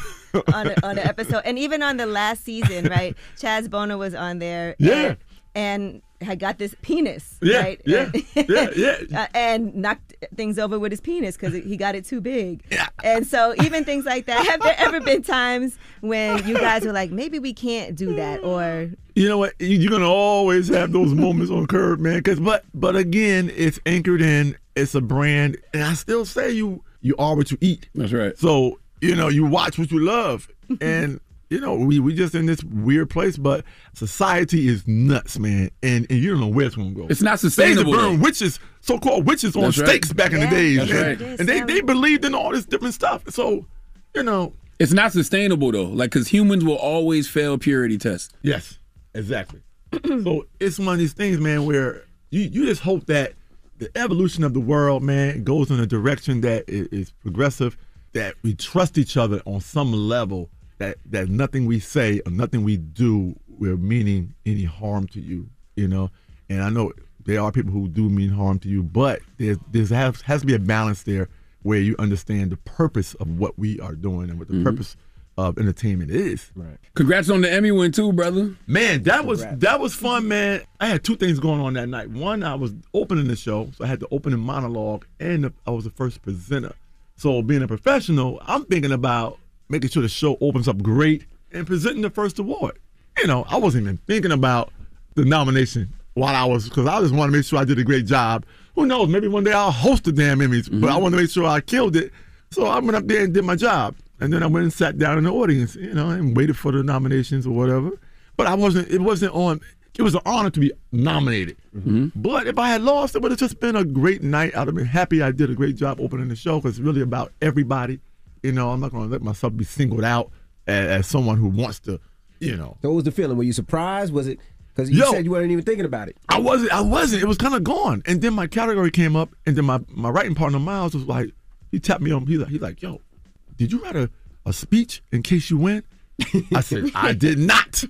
on, a, on an episode. And even on the last season, right? Chaz Bono was on there. Yeah. And, and had got this penis, Yeah, right? yeah, and, yeah, yeah. uh, and knocked things over with his penis because he got it too big. Yeah. And so even things like that. Have there ever been times when you guys were like, maybe we can't do that, or You know what? You- You're gonna always have those moments on curb, man. Cause but but again, it's anchored in. It's a brand, and I still say you you are what you eat. That's right. So you know you watch what you love, and you know we we just in this weird place. But society is nuts, man, and and you don't know where it's gonna go. It's not sustainable, to burn witches, so-called witches, on That's right. stakes back in the days, That's man. right. and they they believed in all this different stuff. So you know, It's not sustainable though. Like, cause humans will always fail purity tests. Yes, exactly. so it's one of these things, man, where you, you just hope that the evolution of the world, man, goes in a direction that is, is progressive, that we trust each other on some level, that that nothing we say or nothing we do we're meaning any harm to you, you know. And I know there are people who do mean harm to you, but there's there's has, has to be a balance there where you understand the purpose of what we are doing and what the Mhm. purpose of entertainment is. Right. Congrats on the Emmy win too, brother. Man, that was that was fun, man. I had two things going on that night. One, I was opening the show, so I had to open the opening monologue, and the, I was the first presenter. So being a professional, I'm thinking about making sure the show opens up great and presenting the first award. You know, I wasn't even thinking about the nomination while I was because I just want to make sure I did a great job. Who knows? Maybe one day I'll host the damn Emmys, but mm-hmm. I want to make sure I killed it. So I went up there and did my job, and then I went and sat down in the audience, you know, and waited for the nominations or whatever. But I wasn't. It wasn't on. It was an honor to be nominated. Mm-hmm. But if I had lost, it would have just been a great night. I'd have been happy I did a great job opening the show because it's really about everybody. You know, I'm not going to let myself be singled out as, as someone who wants to, you know. So what was the feeling? Were you surprised? Was it because you Yo. said you weren't even thinking about it? I wasn't. I wasn't. It was kind of gone. And then my category came up, and then my, my writing partner Miles was like, he tapped me on. He's like, he's like, yo, did you write a, a speech in case you win? I said, I did not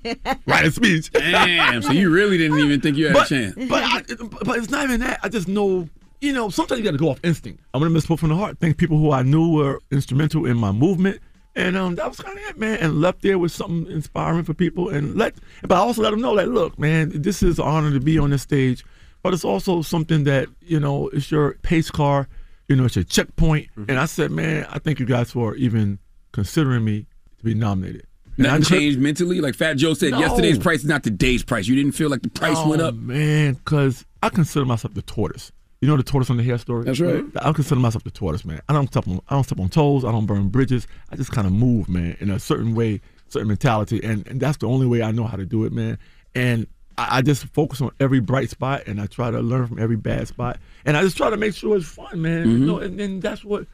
write a speech. Damn, so you really didn't even think you had but, a chance. But, I, but it's not even that. I just know, you know, sometimes you got to go off instinct. I'm going to miss from the heart. Thank people who I knew were instrumental in my movement. And um, that was kind of it, man. And left there with something inspiring for people. And let, but I also let them know that, look, man, this is an honor to be on this stage. But it's also something that, you know, it's your pace car, you know, it's your checkpoint. Mm-hmm. And I said, man, I thank you guys for even considering me to be nominated. And I Nothing changed mentally. Like Fat Joe said, No. yesterday's price is not today's price. You didn't feel like the price went Oh, up. man, because I consider myself the tortoise. You know the tortoise on the hare story. That's right. I consider myself the tortoise, man. I don't step on, I don't step on toes. I don't burn bridges. I just kind of move, man, in a certain way, certain mentality, and and that's the only way I know how to do it, man. And I, I just focus on every bright spot, and I try to learn from every bad spot, and I just try to make sure it's fun, man. You Mhm. know, and, and that's what.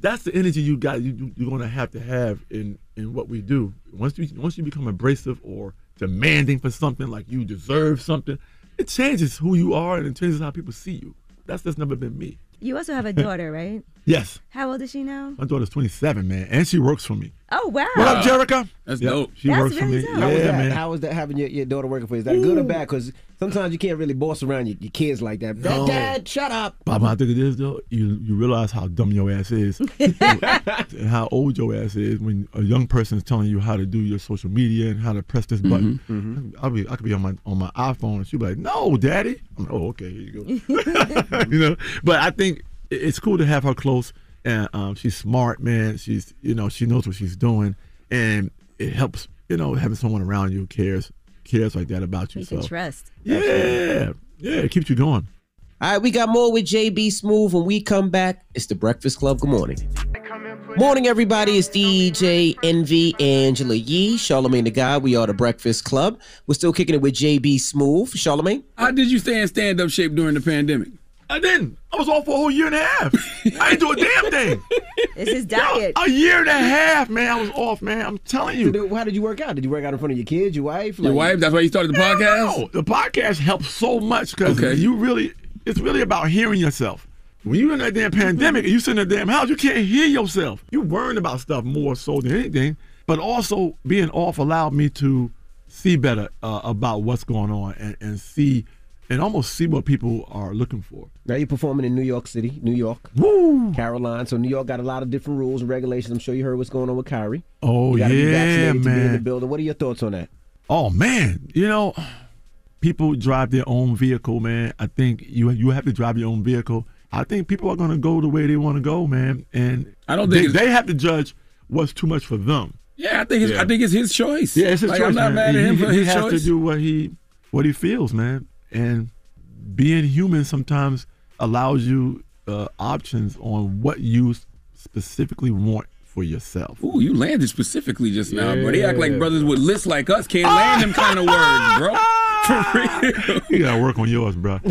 That's the energy you got. You, you- you're gonna have to have in in what we do. Once you once you become abrasive or demanding for something, like you deserve something, it changes who you are and it changes how people see you. That's just never been me. You also have a daughter, right? Yes, How old is she now? my daughter's 27, man, and she works for me. Oh wow. What up, Jerica? That's Yep, dope. She works for me. How was Yeah, that? man. How was that having your, your daughter working for you? Is that good or bad? Because sometimes you can't really boss around your, your kids like that. No. Dad, shut up. Bob, I think it is though. You you realize how dumb your ass is, and how old your ass is when a young person is telling you how to do your social media and how to press this button. Mm-hmm, I'll be I could be on my on my iPhone and she'll be like, "No, Daddy." I'm like, "Oh, okay, here you go." you know, but I think it- it's cool to have her close, and um, she's smart, man. She's you know she knows what she's doing, and it helps you know having someone around you who cares cares like that about you. You can so trust. yeah, yeah, it keeps you going. All right, we got more with JB Smoove. When we come back, it's the Breakfast Club. Good morning. Morning, everybody. It's DJ Envy Angela Yee, Charlamagne the God. We are the Breakfast Club. We're still kicking it with JB Smoove. Charlamagne? How did you stay in stand up shape during the pandemic? I didn't. I was off for a whole year and a half. I didn't do a damn thing. It's his diet. A year and a half, man. I was off, man. I'm telling you. So, how did you work out? Did you work out in front of your kids, your wife? Your wife? That's why you started the podcast? No, the podcast helps so much because Okay. you really, it's really about hearing yourself. When you're in that damn pandemic and you sit in a damn house, you can't hear yourself. You worrying about stuff more so than anything. But also being off allowed me to see better uh, about what's going on and, and see and almost see what people are looking for. Now you're performing in New York City, New York, Woo! Caroline. So New York got a lot of different rules and regulations. I'm sure you heard what's going on with Kyrie. Oh you gotta be yeah, vaccinated to be in the building. What are your thoughts on that? Oh man, you know, people drive their own vehicle, man. I think you you have to drive your own vehicle. I think people are going to go the way they want to go, man, and I don't they, think it's- they have to judge what's too much for them. Yeah, I think it's, I think it's his choice. Yeah, it's his like, choice. I'm not man. mad at he, him for he his has choice. to do what he what he feels, man. And being human sometimes allows you uh, options on what you specifically want for yourself. Ooh, you landed specifically just now, bro. They act like brothers with lists like us can't land them kind of words, bro. For real. You gotta work on yours, bro.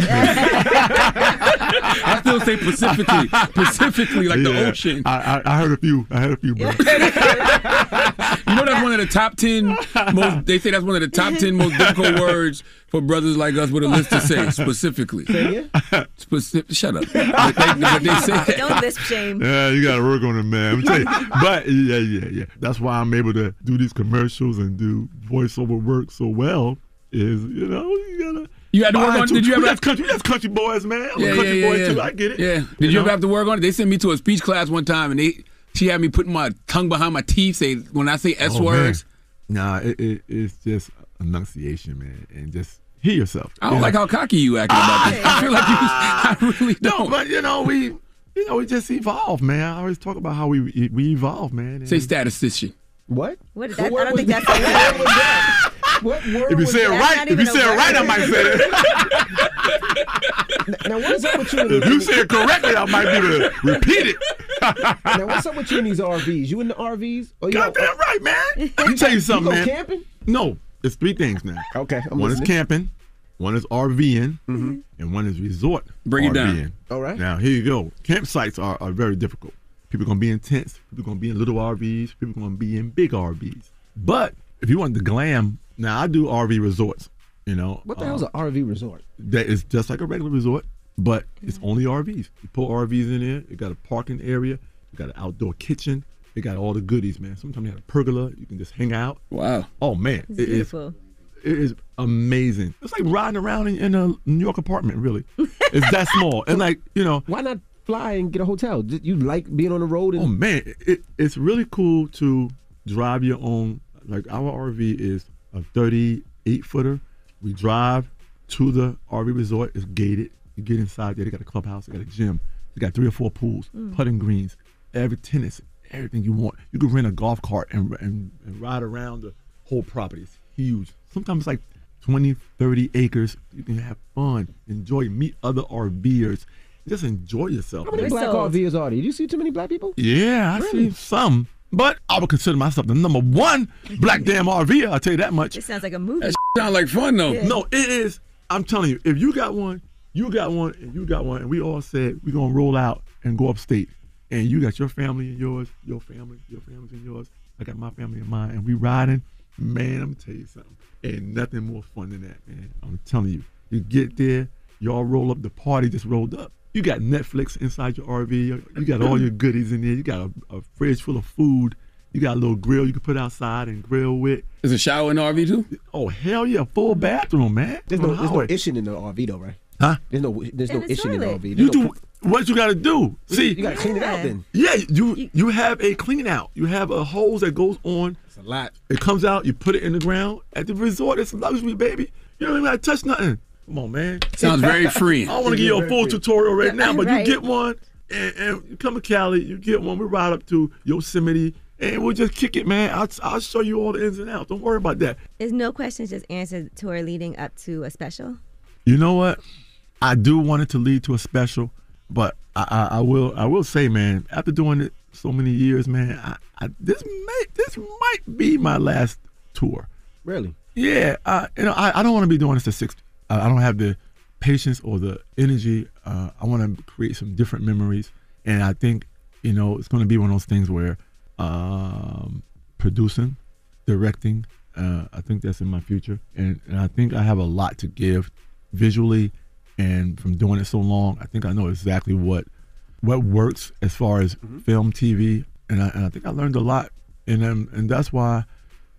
I still say Pacifically, Pacifically, like the ocean. I, I, I heard a few. I heard a few, bro. You know that's one of the top ten most. They say that's one of the top ten most difficult words for brothers like us with a list to say specifically. Say Specific. Shut up. But they, but they say. Don't lisp shame. Yeah, you gotta work on it, man. I'm you. But yeah, yeah, yeah. That's why I'm able to do these commercials and do voiceover work so well. Is you know you gotta. You had to work on- it. did you ever got have- country? We got country boys, man. I'm Yeah, a country yeah, boy yeah. too. I get it. Yeah. Did you, ever know? have to work on it? They sent me to a speech class one time, and they she had me putting my tongue behind my teeth. Say when I say S Oh, man. words. Nah, it, it, it's just enunciation, man, and just hear yourself. I don't You like know? how cocky you acting about this. I feel like you. I really don't. No, but you know we, you know we just evolve, man. I always talk about how we we evolve, man. Say statistician. What? What is that? I don't think that's a word. What word If you say it right, if you say it right, I might say it. Now what's up with you? If you say it correctly, I might be able to repeat it. now what's up with you in these RVs? You in the RVs? Or you Goddamn right, man. Let me tell you something, go man. camping? No, it's three things now. Okay, I'm one is camping, one is RVing, mm-hmm. and one is resort. Break it down. All right. Now here you go. Campsites are, are very difficult. People are gonna be in tents. People are gonna be in little RVs. People are gonna be in big RVs. But if you want the glam, now I do RV resorts. You know What the uh, hell's an RV resort? that is just like a regular resort, but it's only RVs. You put RVs in there. You got a parking area. You got an outdoor kitchen. They got all the goodies, man. Sometimes you have a pergola. You can just hang out. Wow. Oh man, It's it is. beautiful. It is amazing. It's like riding around in, in a New York apartment. Really, it's that small. And like you know, why not fly and get a hotel? Just- You like being on the road? And- Oh man, it, it's really cool to drive your own. Like our RV is a 38 footer. We drive to the RV resort. It's gated. You get inside there. They got a clubhouse. They got a gym. They got three or four pools, Mm. putting greens, every tennis, everything you want. You can rent a golf cart and, and, and ride around the whole property. It's huge. Sometimes it's like 20, 30 acres. You can have fun, enjoy, meet other RVers. Just enjoy yourself. How many man. black RVers are there? Do you see too many black people? Yeah, I see some. But I would consider myself the number one black damn RV. I'll tell you that much. It sounds like a movie. That sound like fun though. No, it is. I'm telling you, if you got one, you got one, and you got one, and we all said we're gonna roll out and go upstate, and you got your family and yours, your family, your family's and yours. I got my family and mine, and we riding. Man, I'm gonna tell you something. Ain't nothing more fun than that, man. I'm telling you. You get there, y'all roll up. The party just rolled up. You got Netflix inside your RV. You got all your goodies in there. You got a, a fridge full of food. You got a little grill you can put outside and grill with. Is a shower in the RV too? Oh hell yeah, full bathroom, man. There's no, the there's no highway. itching in the RV though, right? Huh? There's no there's no And the itching in the toilet. RV. You no- do what you got to do. See, you gotta clean it out then. Yeah, you you have a clean out. You have a hose that goes on. It's a lot. It comes out. You put it in the ground at the resort. It's luxury, baby. You don't even got to touch nothing. Come on, man. Sounds very free. I don't want to give you a full tutorial right now, but Right. you get one, and, and come to Cali. You get one. We ride up to Yosemite, and we'll just kick it, man. I'll, I'll show you all the ins and outs. Don't worry about that. Is no questions just answered tour leading up to a special? You know what? I do want it to lead to a special, but I, I, I will I will say, man, after doing it so many years, man, I, I, this may this might be my last tour. Really? Yeah, uh, you know, I, I don't want to be doing this to sixty. I, don't have the patience or the energy. Uh, I want to create some different memories, and I think you know it's going to be one of those things where um, producing, directing. Uh, I think that's in my future, and, and I think I have a lot to give visually, and from doing it so long, I think I know exactly what what works as far as film, TV, and I, and I think I learned a lot, and um, and that's why,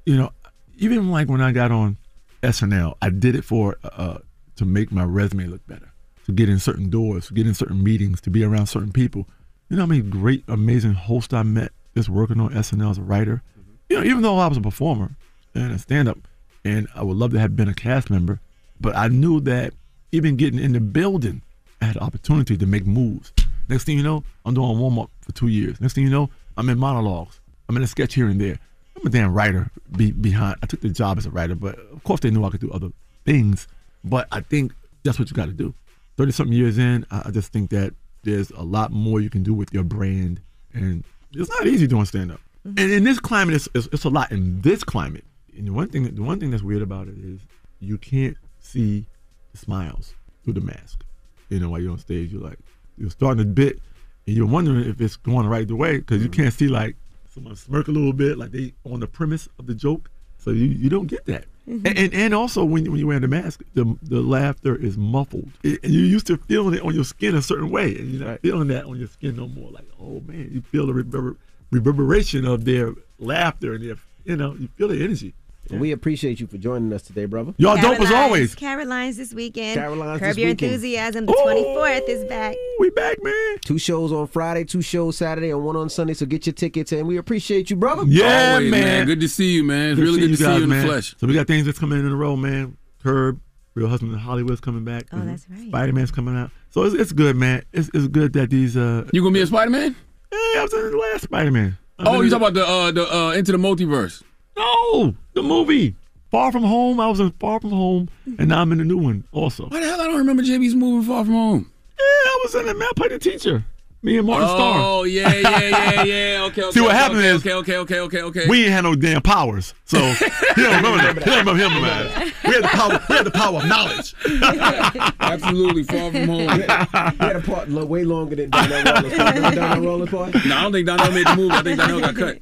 you know, even like when I got on SNL, I did it for uh, to make my resume look better, to get in certain doors, to get in certain meetings, to be around certain people. You know how many great, amazing hosts I met just working on SNL as a writer. You know, even though I was a performer and a stand-up, and I would love to have been a cast member, but I knew that even getting in the building, I had opportunity to make moves. Next thing you know, I'm doing warm up for two years. Next thing you know, I'm in monologues. I'm in a sketch here and there. I'm a damn writer be, behind. I took the job as a writer, but of course they knew I could do other things. But I think that's what you got to do. 30 something years in, I, just think that there's a lot more you can do with your brand. And it's not easy doing stand up. Mm-hmm. And in this climate, it's, it's, it's a lot in this climate. And the one thing, the one thing that's weird about it is you can't see the smiles through the mask. You know, while you're on stage, you're like, you're starting a bit and you're wondering if it's going the right way because you mm-hmm. can't see like someone smirk a little bit, like they on the premise of the joke. So you, you don't get that. Mm-hmm. And, and and also when you- when you wear the mask, the the laughter is muffled. It- and you're used to feeling it on your skin a certain way, and you're not feeling that on your skin no more. Like oh man, you feel the reverber- reverberation of their laughter and their you know you feel the energy. Well, we appreciate you for joining us today, brother. Y'all dope as always. Caroline's this weekend. Caroline's Curb this Your weekend. Enthusiasm. The 24th is back. We back, man. Two shows on Friday, two shows Saturday, and one on Sunday. So get your tickets, and we appreciate you, brother. Yeah, Always, man. Good to see you, man. It's Good really good to see guys, you in man. the flesh. So we got things that's coming in a row, man. Curb, Real Husband in Hollywood's coming back. Oh, that's right. Spider Man's coming out. So it's, it's good, man. It's, it's good that these. uh You gonna be a Spider Man? Yeah, I was in the last Spider Man. Oh, you talking about the uh, the uh, into the multiverse? No, the movie Far From Home. I was in Far From Home, and now I'm in the new one also. Why the hell I don't remember JB's moving Far From Home? Yeah, I was in it, man. I played the teacher. Me and Martin Starr. Oh yeah, yeah, yeah, yeah. Okay, okay. See, what okay, happened okay, is- okay, okay, okay, okay, okay. We ain't had no damn powers, so he don't remember that. He don't remember him, man. We had the power. We had the power of knowledge. Absolutely, Far From Home. We had a part lo- way longer than Donnell Rawlings. Remember Donnell Rawlings part? No, I don't think Donnell made the movie. I think Donnell got cut.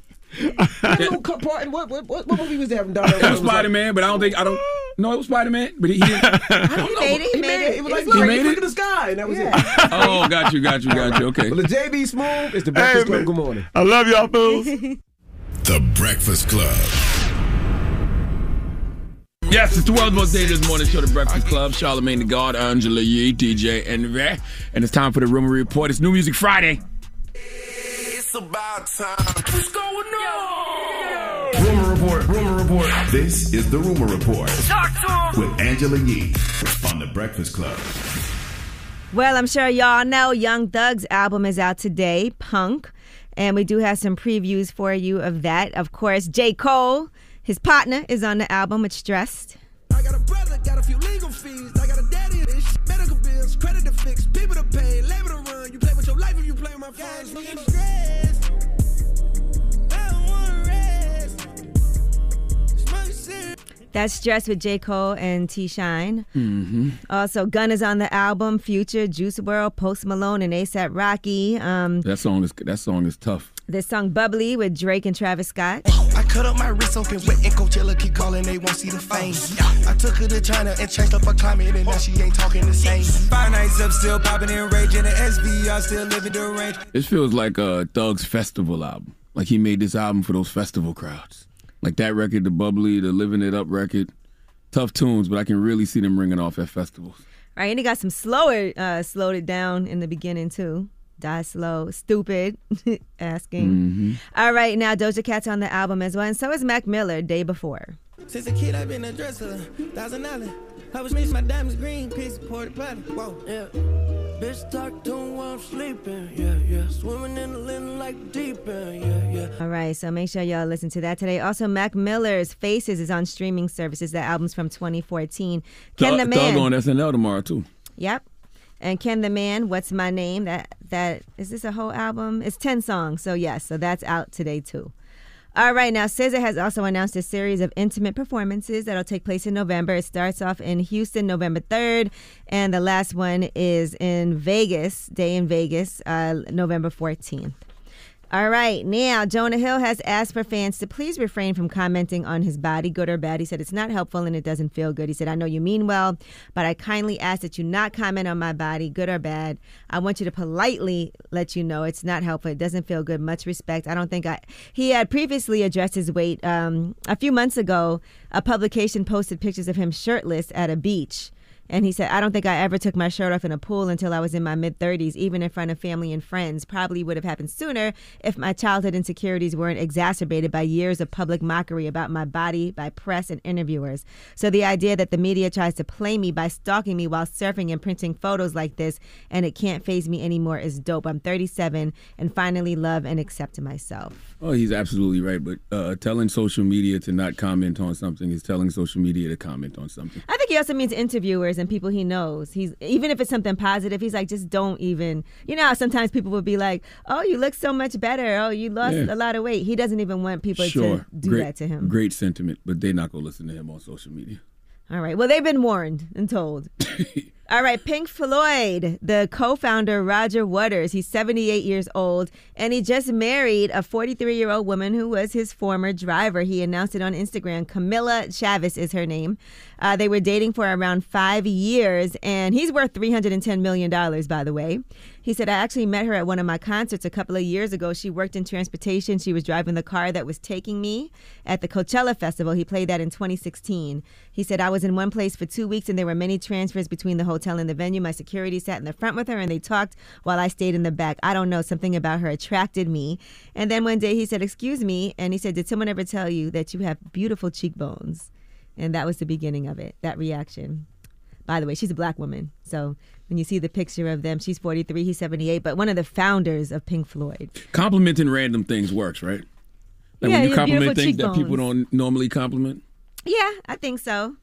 That little cut part. in What, what, what, what movie was that? From Donnell That was Spider Man, but I don't think I don't. No, it was Spider Man, but he, he. I don't know. made it, He made made it. it. It was like, He look, made look at the sky, and that was it. oh, got you, got you, got you. Okay. Well, the JB Smoove is the Breakfast Club. Good morning. I love y'all, fools. The Breakfast Club. Yes, it's the world's most dangerous morning show, The Breakfast Club. Charlamagne the God, Angela Yee, DJ Envy. And it's time for the Rumor Report. It's New Music Friday. It's about time. What's going on? Rumor report. Rumor report. This is the Rumor Report with Angela Yee on the Breakfast Club. Well, I'm sure y'all know Young Thug's album is out today, Punk. And we do have some previews for you of that. Of course, J. Cole, his partner, is on the album with Stressed. Got a few legal fees. I got a daddy. Medical bills, credit to fix, people to pay, labor to run. You play with your life if you play with my funds. Getting stressed. I don't wanna rest. Smoke cigarette. That's Stressed with J. Cole and T-Shyne. Mm-hmm. Also, Gun is on the album, Future, Juice WRLD, Post Malone, and ASAP Rocky. Um, That song is that song is tough. this song Bubbly with Drake and Travis Scott. I cut up my wrist open wet and Coachella keep calling, they won't see the fame. I took her to China and changed up her climate and now she ain't talking the same. Five nights up, still popping and raging. The SVR still living the range. This feels like a Thug's festival album. Like he made this album for those festival crowds. Like that record, the Bubbly, the Living It Up record. Tough tunes, but I can really see them ringing off at festivals. Right, and he got some slower, uh, slowed it down in the beginning too. Die slow, stupid, asking. Mm-hmm. All right, now Doja Cat's on the album as well, and so is Mac Miller. Day before. Since a kid, I've been a dresser. Thousand dollar. I was missing my diamonds green, piece of porta potty. Whoa, yeah. Bitch talk to him while I'm sleeping. Yeah, yeah. Swimming in the linen like deep end. Yeah, yeah. All right, so make sure y'all listen to that today. Also, Mac Miller's Faces is on streaming services. The album's from 2014. Can Thug, the Man. Thug on SNL tomorrow too. Yep. And Ken the Man, What's My Name? That that is this a whole album? It's 10 songs. So yes, so that's out today too. All right, now SZA has also announced a series of intimate performances that'll take place in November. It starts off in Houston, November 3rd, and the last one is in Vegas, day in Vegas, uh, November 14th. All right, now Jonah Hill has asked for fans to please refrain from commenting on his body, good or bad. He said it's not helpful and it doesn't feel good. He said, I know you mean well, but I kindly ask that you not comment on my body, good or bad. I want you to politely let you know it's not helpful. It doesn't feel good. Much respect. I don't think I. He had previously addressed his weight. Um, a few months ago, a publication posted pictures of him shirtless at a beach. And he said, I don't think I ever took my shirt off in a pool until I was in my mid 30s, even in front of family and friends. Probably would have happened sooner if my childhood insecurities weren't exacerbated by years of public mockery about my body by press and interviewers. So the idea that the media tries to play me by stalking me while surfing and printing photos like this and it can't phase me anymore is dope. I'm 37 and finally love and accept myself. Oh, he's absolutely right. But uh, telling social media to not comment on something is telling social media to comment on something. I think he also means interviewers and people he knows. He's even if it's something positive, he's like, just don't even. You know, sometimes people would be like, "Oh, you look so much better. Oh, you lost Yeah. a lot of weight." He doesn't even want people sure, to do great, that to him. Great sentiment, but they're not gonna listen to him on social media. All right. Well, they've been warned and told. All right, Pink Floyd, the co-founder Roger Waters, he's 78 years old, and he just married a 43-year-old woman who was his former driver. He announced it on Instagram. Kamilah Chavis is her name. Uh, they were dating for around five years, and he's worth 310 million dollars, by the way. He said, I actually met her at one of my concerts a couple of years ago. She worked in transportation. She was driving the car that was taking me at the Coachella Festival. He played that in 2016. He said, I was in one place for two weeks and there were many transfers between the hotel and the venue. My security sat in the front with her and they talked while I stayed in the back. I don't know, something about her attracted me. And then one day he said, Excuse me. And he said, Did someone ever tell you that you have beautiful cheekbones? And that was the beginning of it, that reaction. By the way, she's a black woman. So when you see the picture of them, she's 43, he's 78, but one of the founders of Pink Floyd. Complimenting random things works, right? Like Yeah, when you compliment things that people don't normally compliment. Yeah, I think so.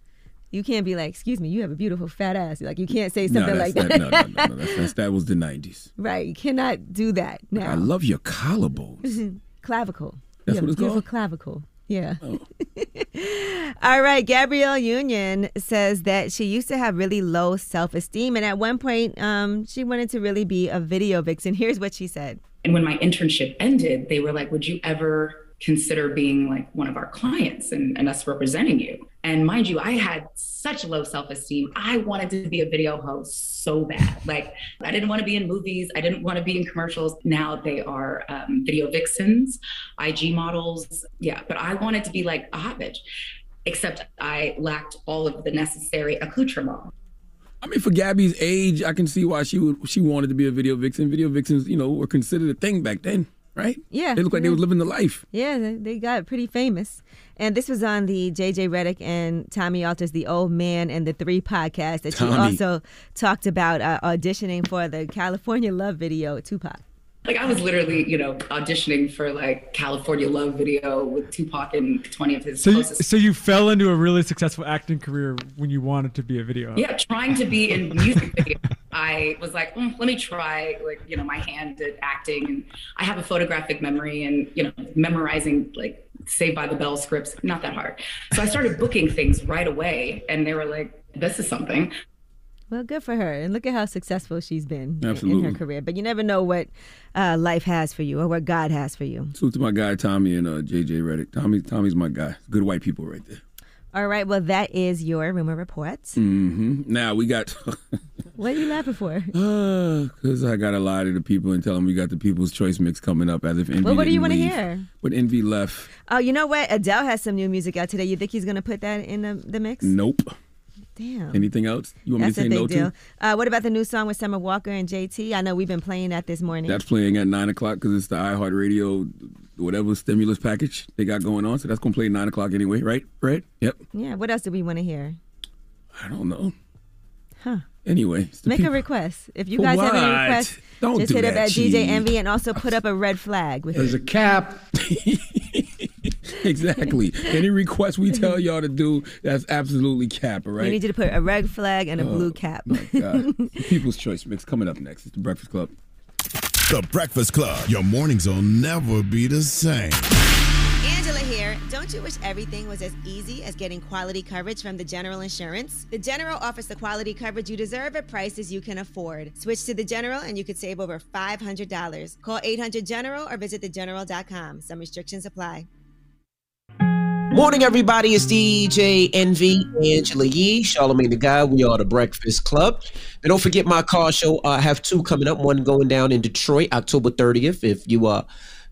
You can't be like, excuse me, you have a beautiful fat ass. Like you can't say something that's like that. that. No, no, no, no. That's, that's, that was the '90s. right. You cannot do that now. I love your collarbones. clavicle. That's you what it's beautiful called? clavicle. Yeah. Oh. All right. Gabrielle Union says that she used to have really low self esteem. And at one point, um, she wanted to really be a video vixen. Here's what she said. And when my internship ended, they were like, Would you ever consider being like one of our clients and, and us representing you? And mind you, I had such low self esteem. I wanted to be a video host so bad. Like, I didn't want to be in movies, I didn't want to be in commercials. Now they are um, video vixens, IG models. Yeah, but I wanted to be like a hot bitch, except I lacked all of the necessary accoutrement. I mean, for Gabby's age, I can see why she would she wanted to be a video vixen. Video vixens, you know, were considered a thing back then, right? Yeah, They look like they were living the life. Yeah, they, they got pretty famous. And this was on the JJ Redick and Tommy Alter's, The Old Man and the Three podcast that she Tommy. also talked about uh, auditioning for the California Love video, Tupac. Like I was literally, you know, auditioning for like California Love video with Tupac and 20 of his So you, closest so you fell into a really successful acting career when you wanted to be a video. Yeah, trying to be in music video. I was like, mm, let me try, like, you know, my hand at acting. And I have a photographic memory and, you know, memorizing like Saved by the Bell scripts, not that hard. So I started booking things right away. And they were like, this is something. Well, good for her. And look at how successful she's been in- in her career. But you never know what uh, life has for you or what God has for you. Salute to my guy Tommy and uh, JJ Redick. Tommy, Tommy's my guy. Good white people right there. All right. Well, that is your rumor reports. hmm Now we got. What are you laughing for? Because I got to lie to the people and tell them we got the People's Choice mix coming up as if Envy Well, what do you want to hear? But Envy left. Oh, you know what? Adele has some new music out today. You think he's going to put that in the, the mix? Nope. Damn. Anything else you want That's me to say no deal. to? Uh, what about the new song with Summer Walker and JT? I know we've been playing that this morning. That's playing at 9 o'clock because it's the iHeartRadio, whatever stimulus package they got going on. So that's going to play 9 o'clock anyway, right? Right? Yep. yeah. What else do we want to hear? I don't know. Huh. Anyway, it's the Make a request. If you For guys have any what? requests, Don't just do hit up that, at DJ Envy and also put up a red flag with There's it. a cap. exactly. Any request we tell y'all to do, that's absolutely cap, all We need you to put a red flag and a Oh, blue cap. God. People's Choice Mix coming up next. It's the Breakfast Club. The Breakfast Club. Your mornings will never be the same. Angela here. Don't you wish everything was as easy as getting quality coverage from the General Insurance? The General offers the quality coverage you deserve at prices you can afford. Switch to the General and you could save over $500. Call 800 General or visit thegeneral.com. Some restrictions apply. Morning, everybody. It's DJ Envy, Angela Yee, Charlamagne the God. We are the Breakfast Club. And don't forget my car show. I have two coming up. One going down in Detroit, October 30th. If you are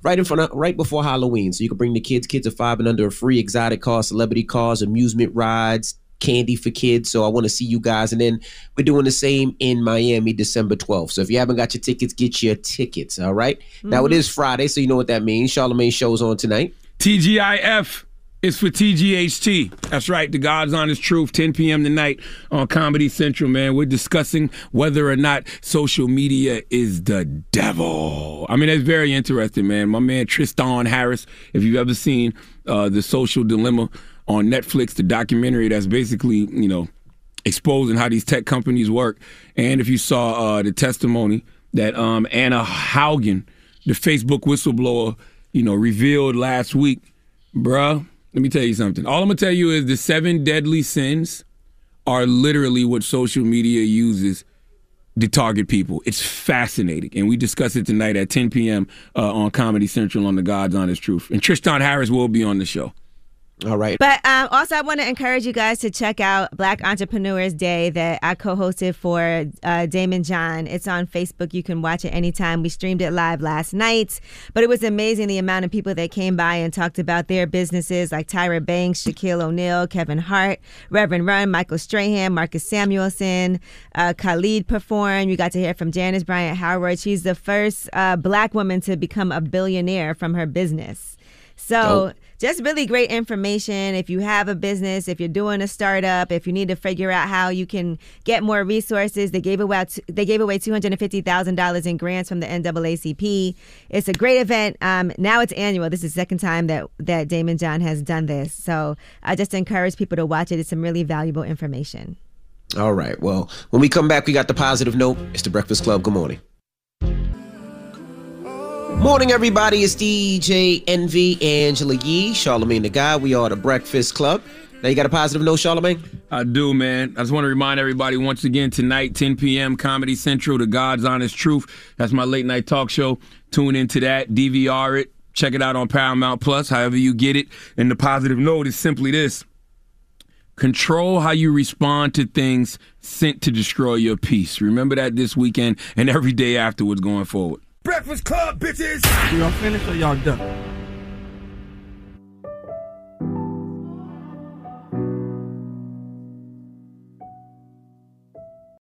right in front of, right before Halloween, so you can bring the kids, kids of five and under, a free exotic car, celebrity cars, amusement rides, candy for kids. So I want to see you guys. And then we're doing the same in Miami, December 12th. So if you haven't got your tickets, get your tickets. All right? Now it Mhm. is Friday, so you know what that means. Charlamagne show's on tonight. TGIF is for TGHT. That's right. The God's Honest Truth, 10 p.m. tonight on Comedy Central, man. We're discussing whether or not social media is the devil. I mean, that's very interesting, man. My man Tristan Harris, if you've ever seen uh, The Social Dilemma on Netflix, the documentary that's basically, you know, exposing how these tech companies work. And if you saw uh, the testimony that um, Anna Haugen, the Facebook whistleblower, you know, revealed last week, bruh, let me tell you something. All I'm gonna tell you is the seven deadly sins are literally what social media uses to target people. It's fascinating, and we discuss it tonight at 10 p.m. Uh, on Comedy Central on the God's Honest Truth. And Tristan Harris will be on the show. All right. But um, also, I want to encourage you guys to check out Black Entrepreneurs Day that I co hosted for uh, Daymond John. It's on Facebook. You can watch it anytime. We streamed it live last night. But it was amazing the amount of people that came by and talked about their businesses like Tyra Banks, Shaquille O'Neal, Kevin Hart, Reverend Run, Michael Strahan, Marcus Samuelsson, uh, Khalid performed. You got to hear from Janice Bryant Howroyd. She's the first uh, black woman to become a billionaire from her business. So. Just really great information. If you have a business, if you're doing a startup, if you need to figure out how you can get more resources, they gave away they gave away two hundred and fifty thousand dollars in grants from the NAACP. It's a great event. Um, now it's annual. This is the second time that that Daymond John has done this. So I just encourage people to watch it. It's some really valuable information. All right. Well, when we come back, we got the positive note. It's the Breakfast Club. Good morning. Morning, everybody. It's DJ Envy Angela Yee, Charlamagne the God. We are the Breakfast Club. Now, you got a positive note, Charlamagne? I do, man. I just want to remind everybody once again tonight, 10 p.m. Comedy Central, The God's Honest Truth. That's my late night talk show. Tune into that, DVR it, Check it out on Paramount Plus, however you get it. And the positive note is simply this control how you respond to things sent to destroy your peace. Remember that this weekend and every day afterwards going forward. Breakfast Club, bitches! Y'all finished or y'all done?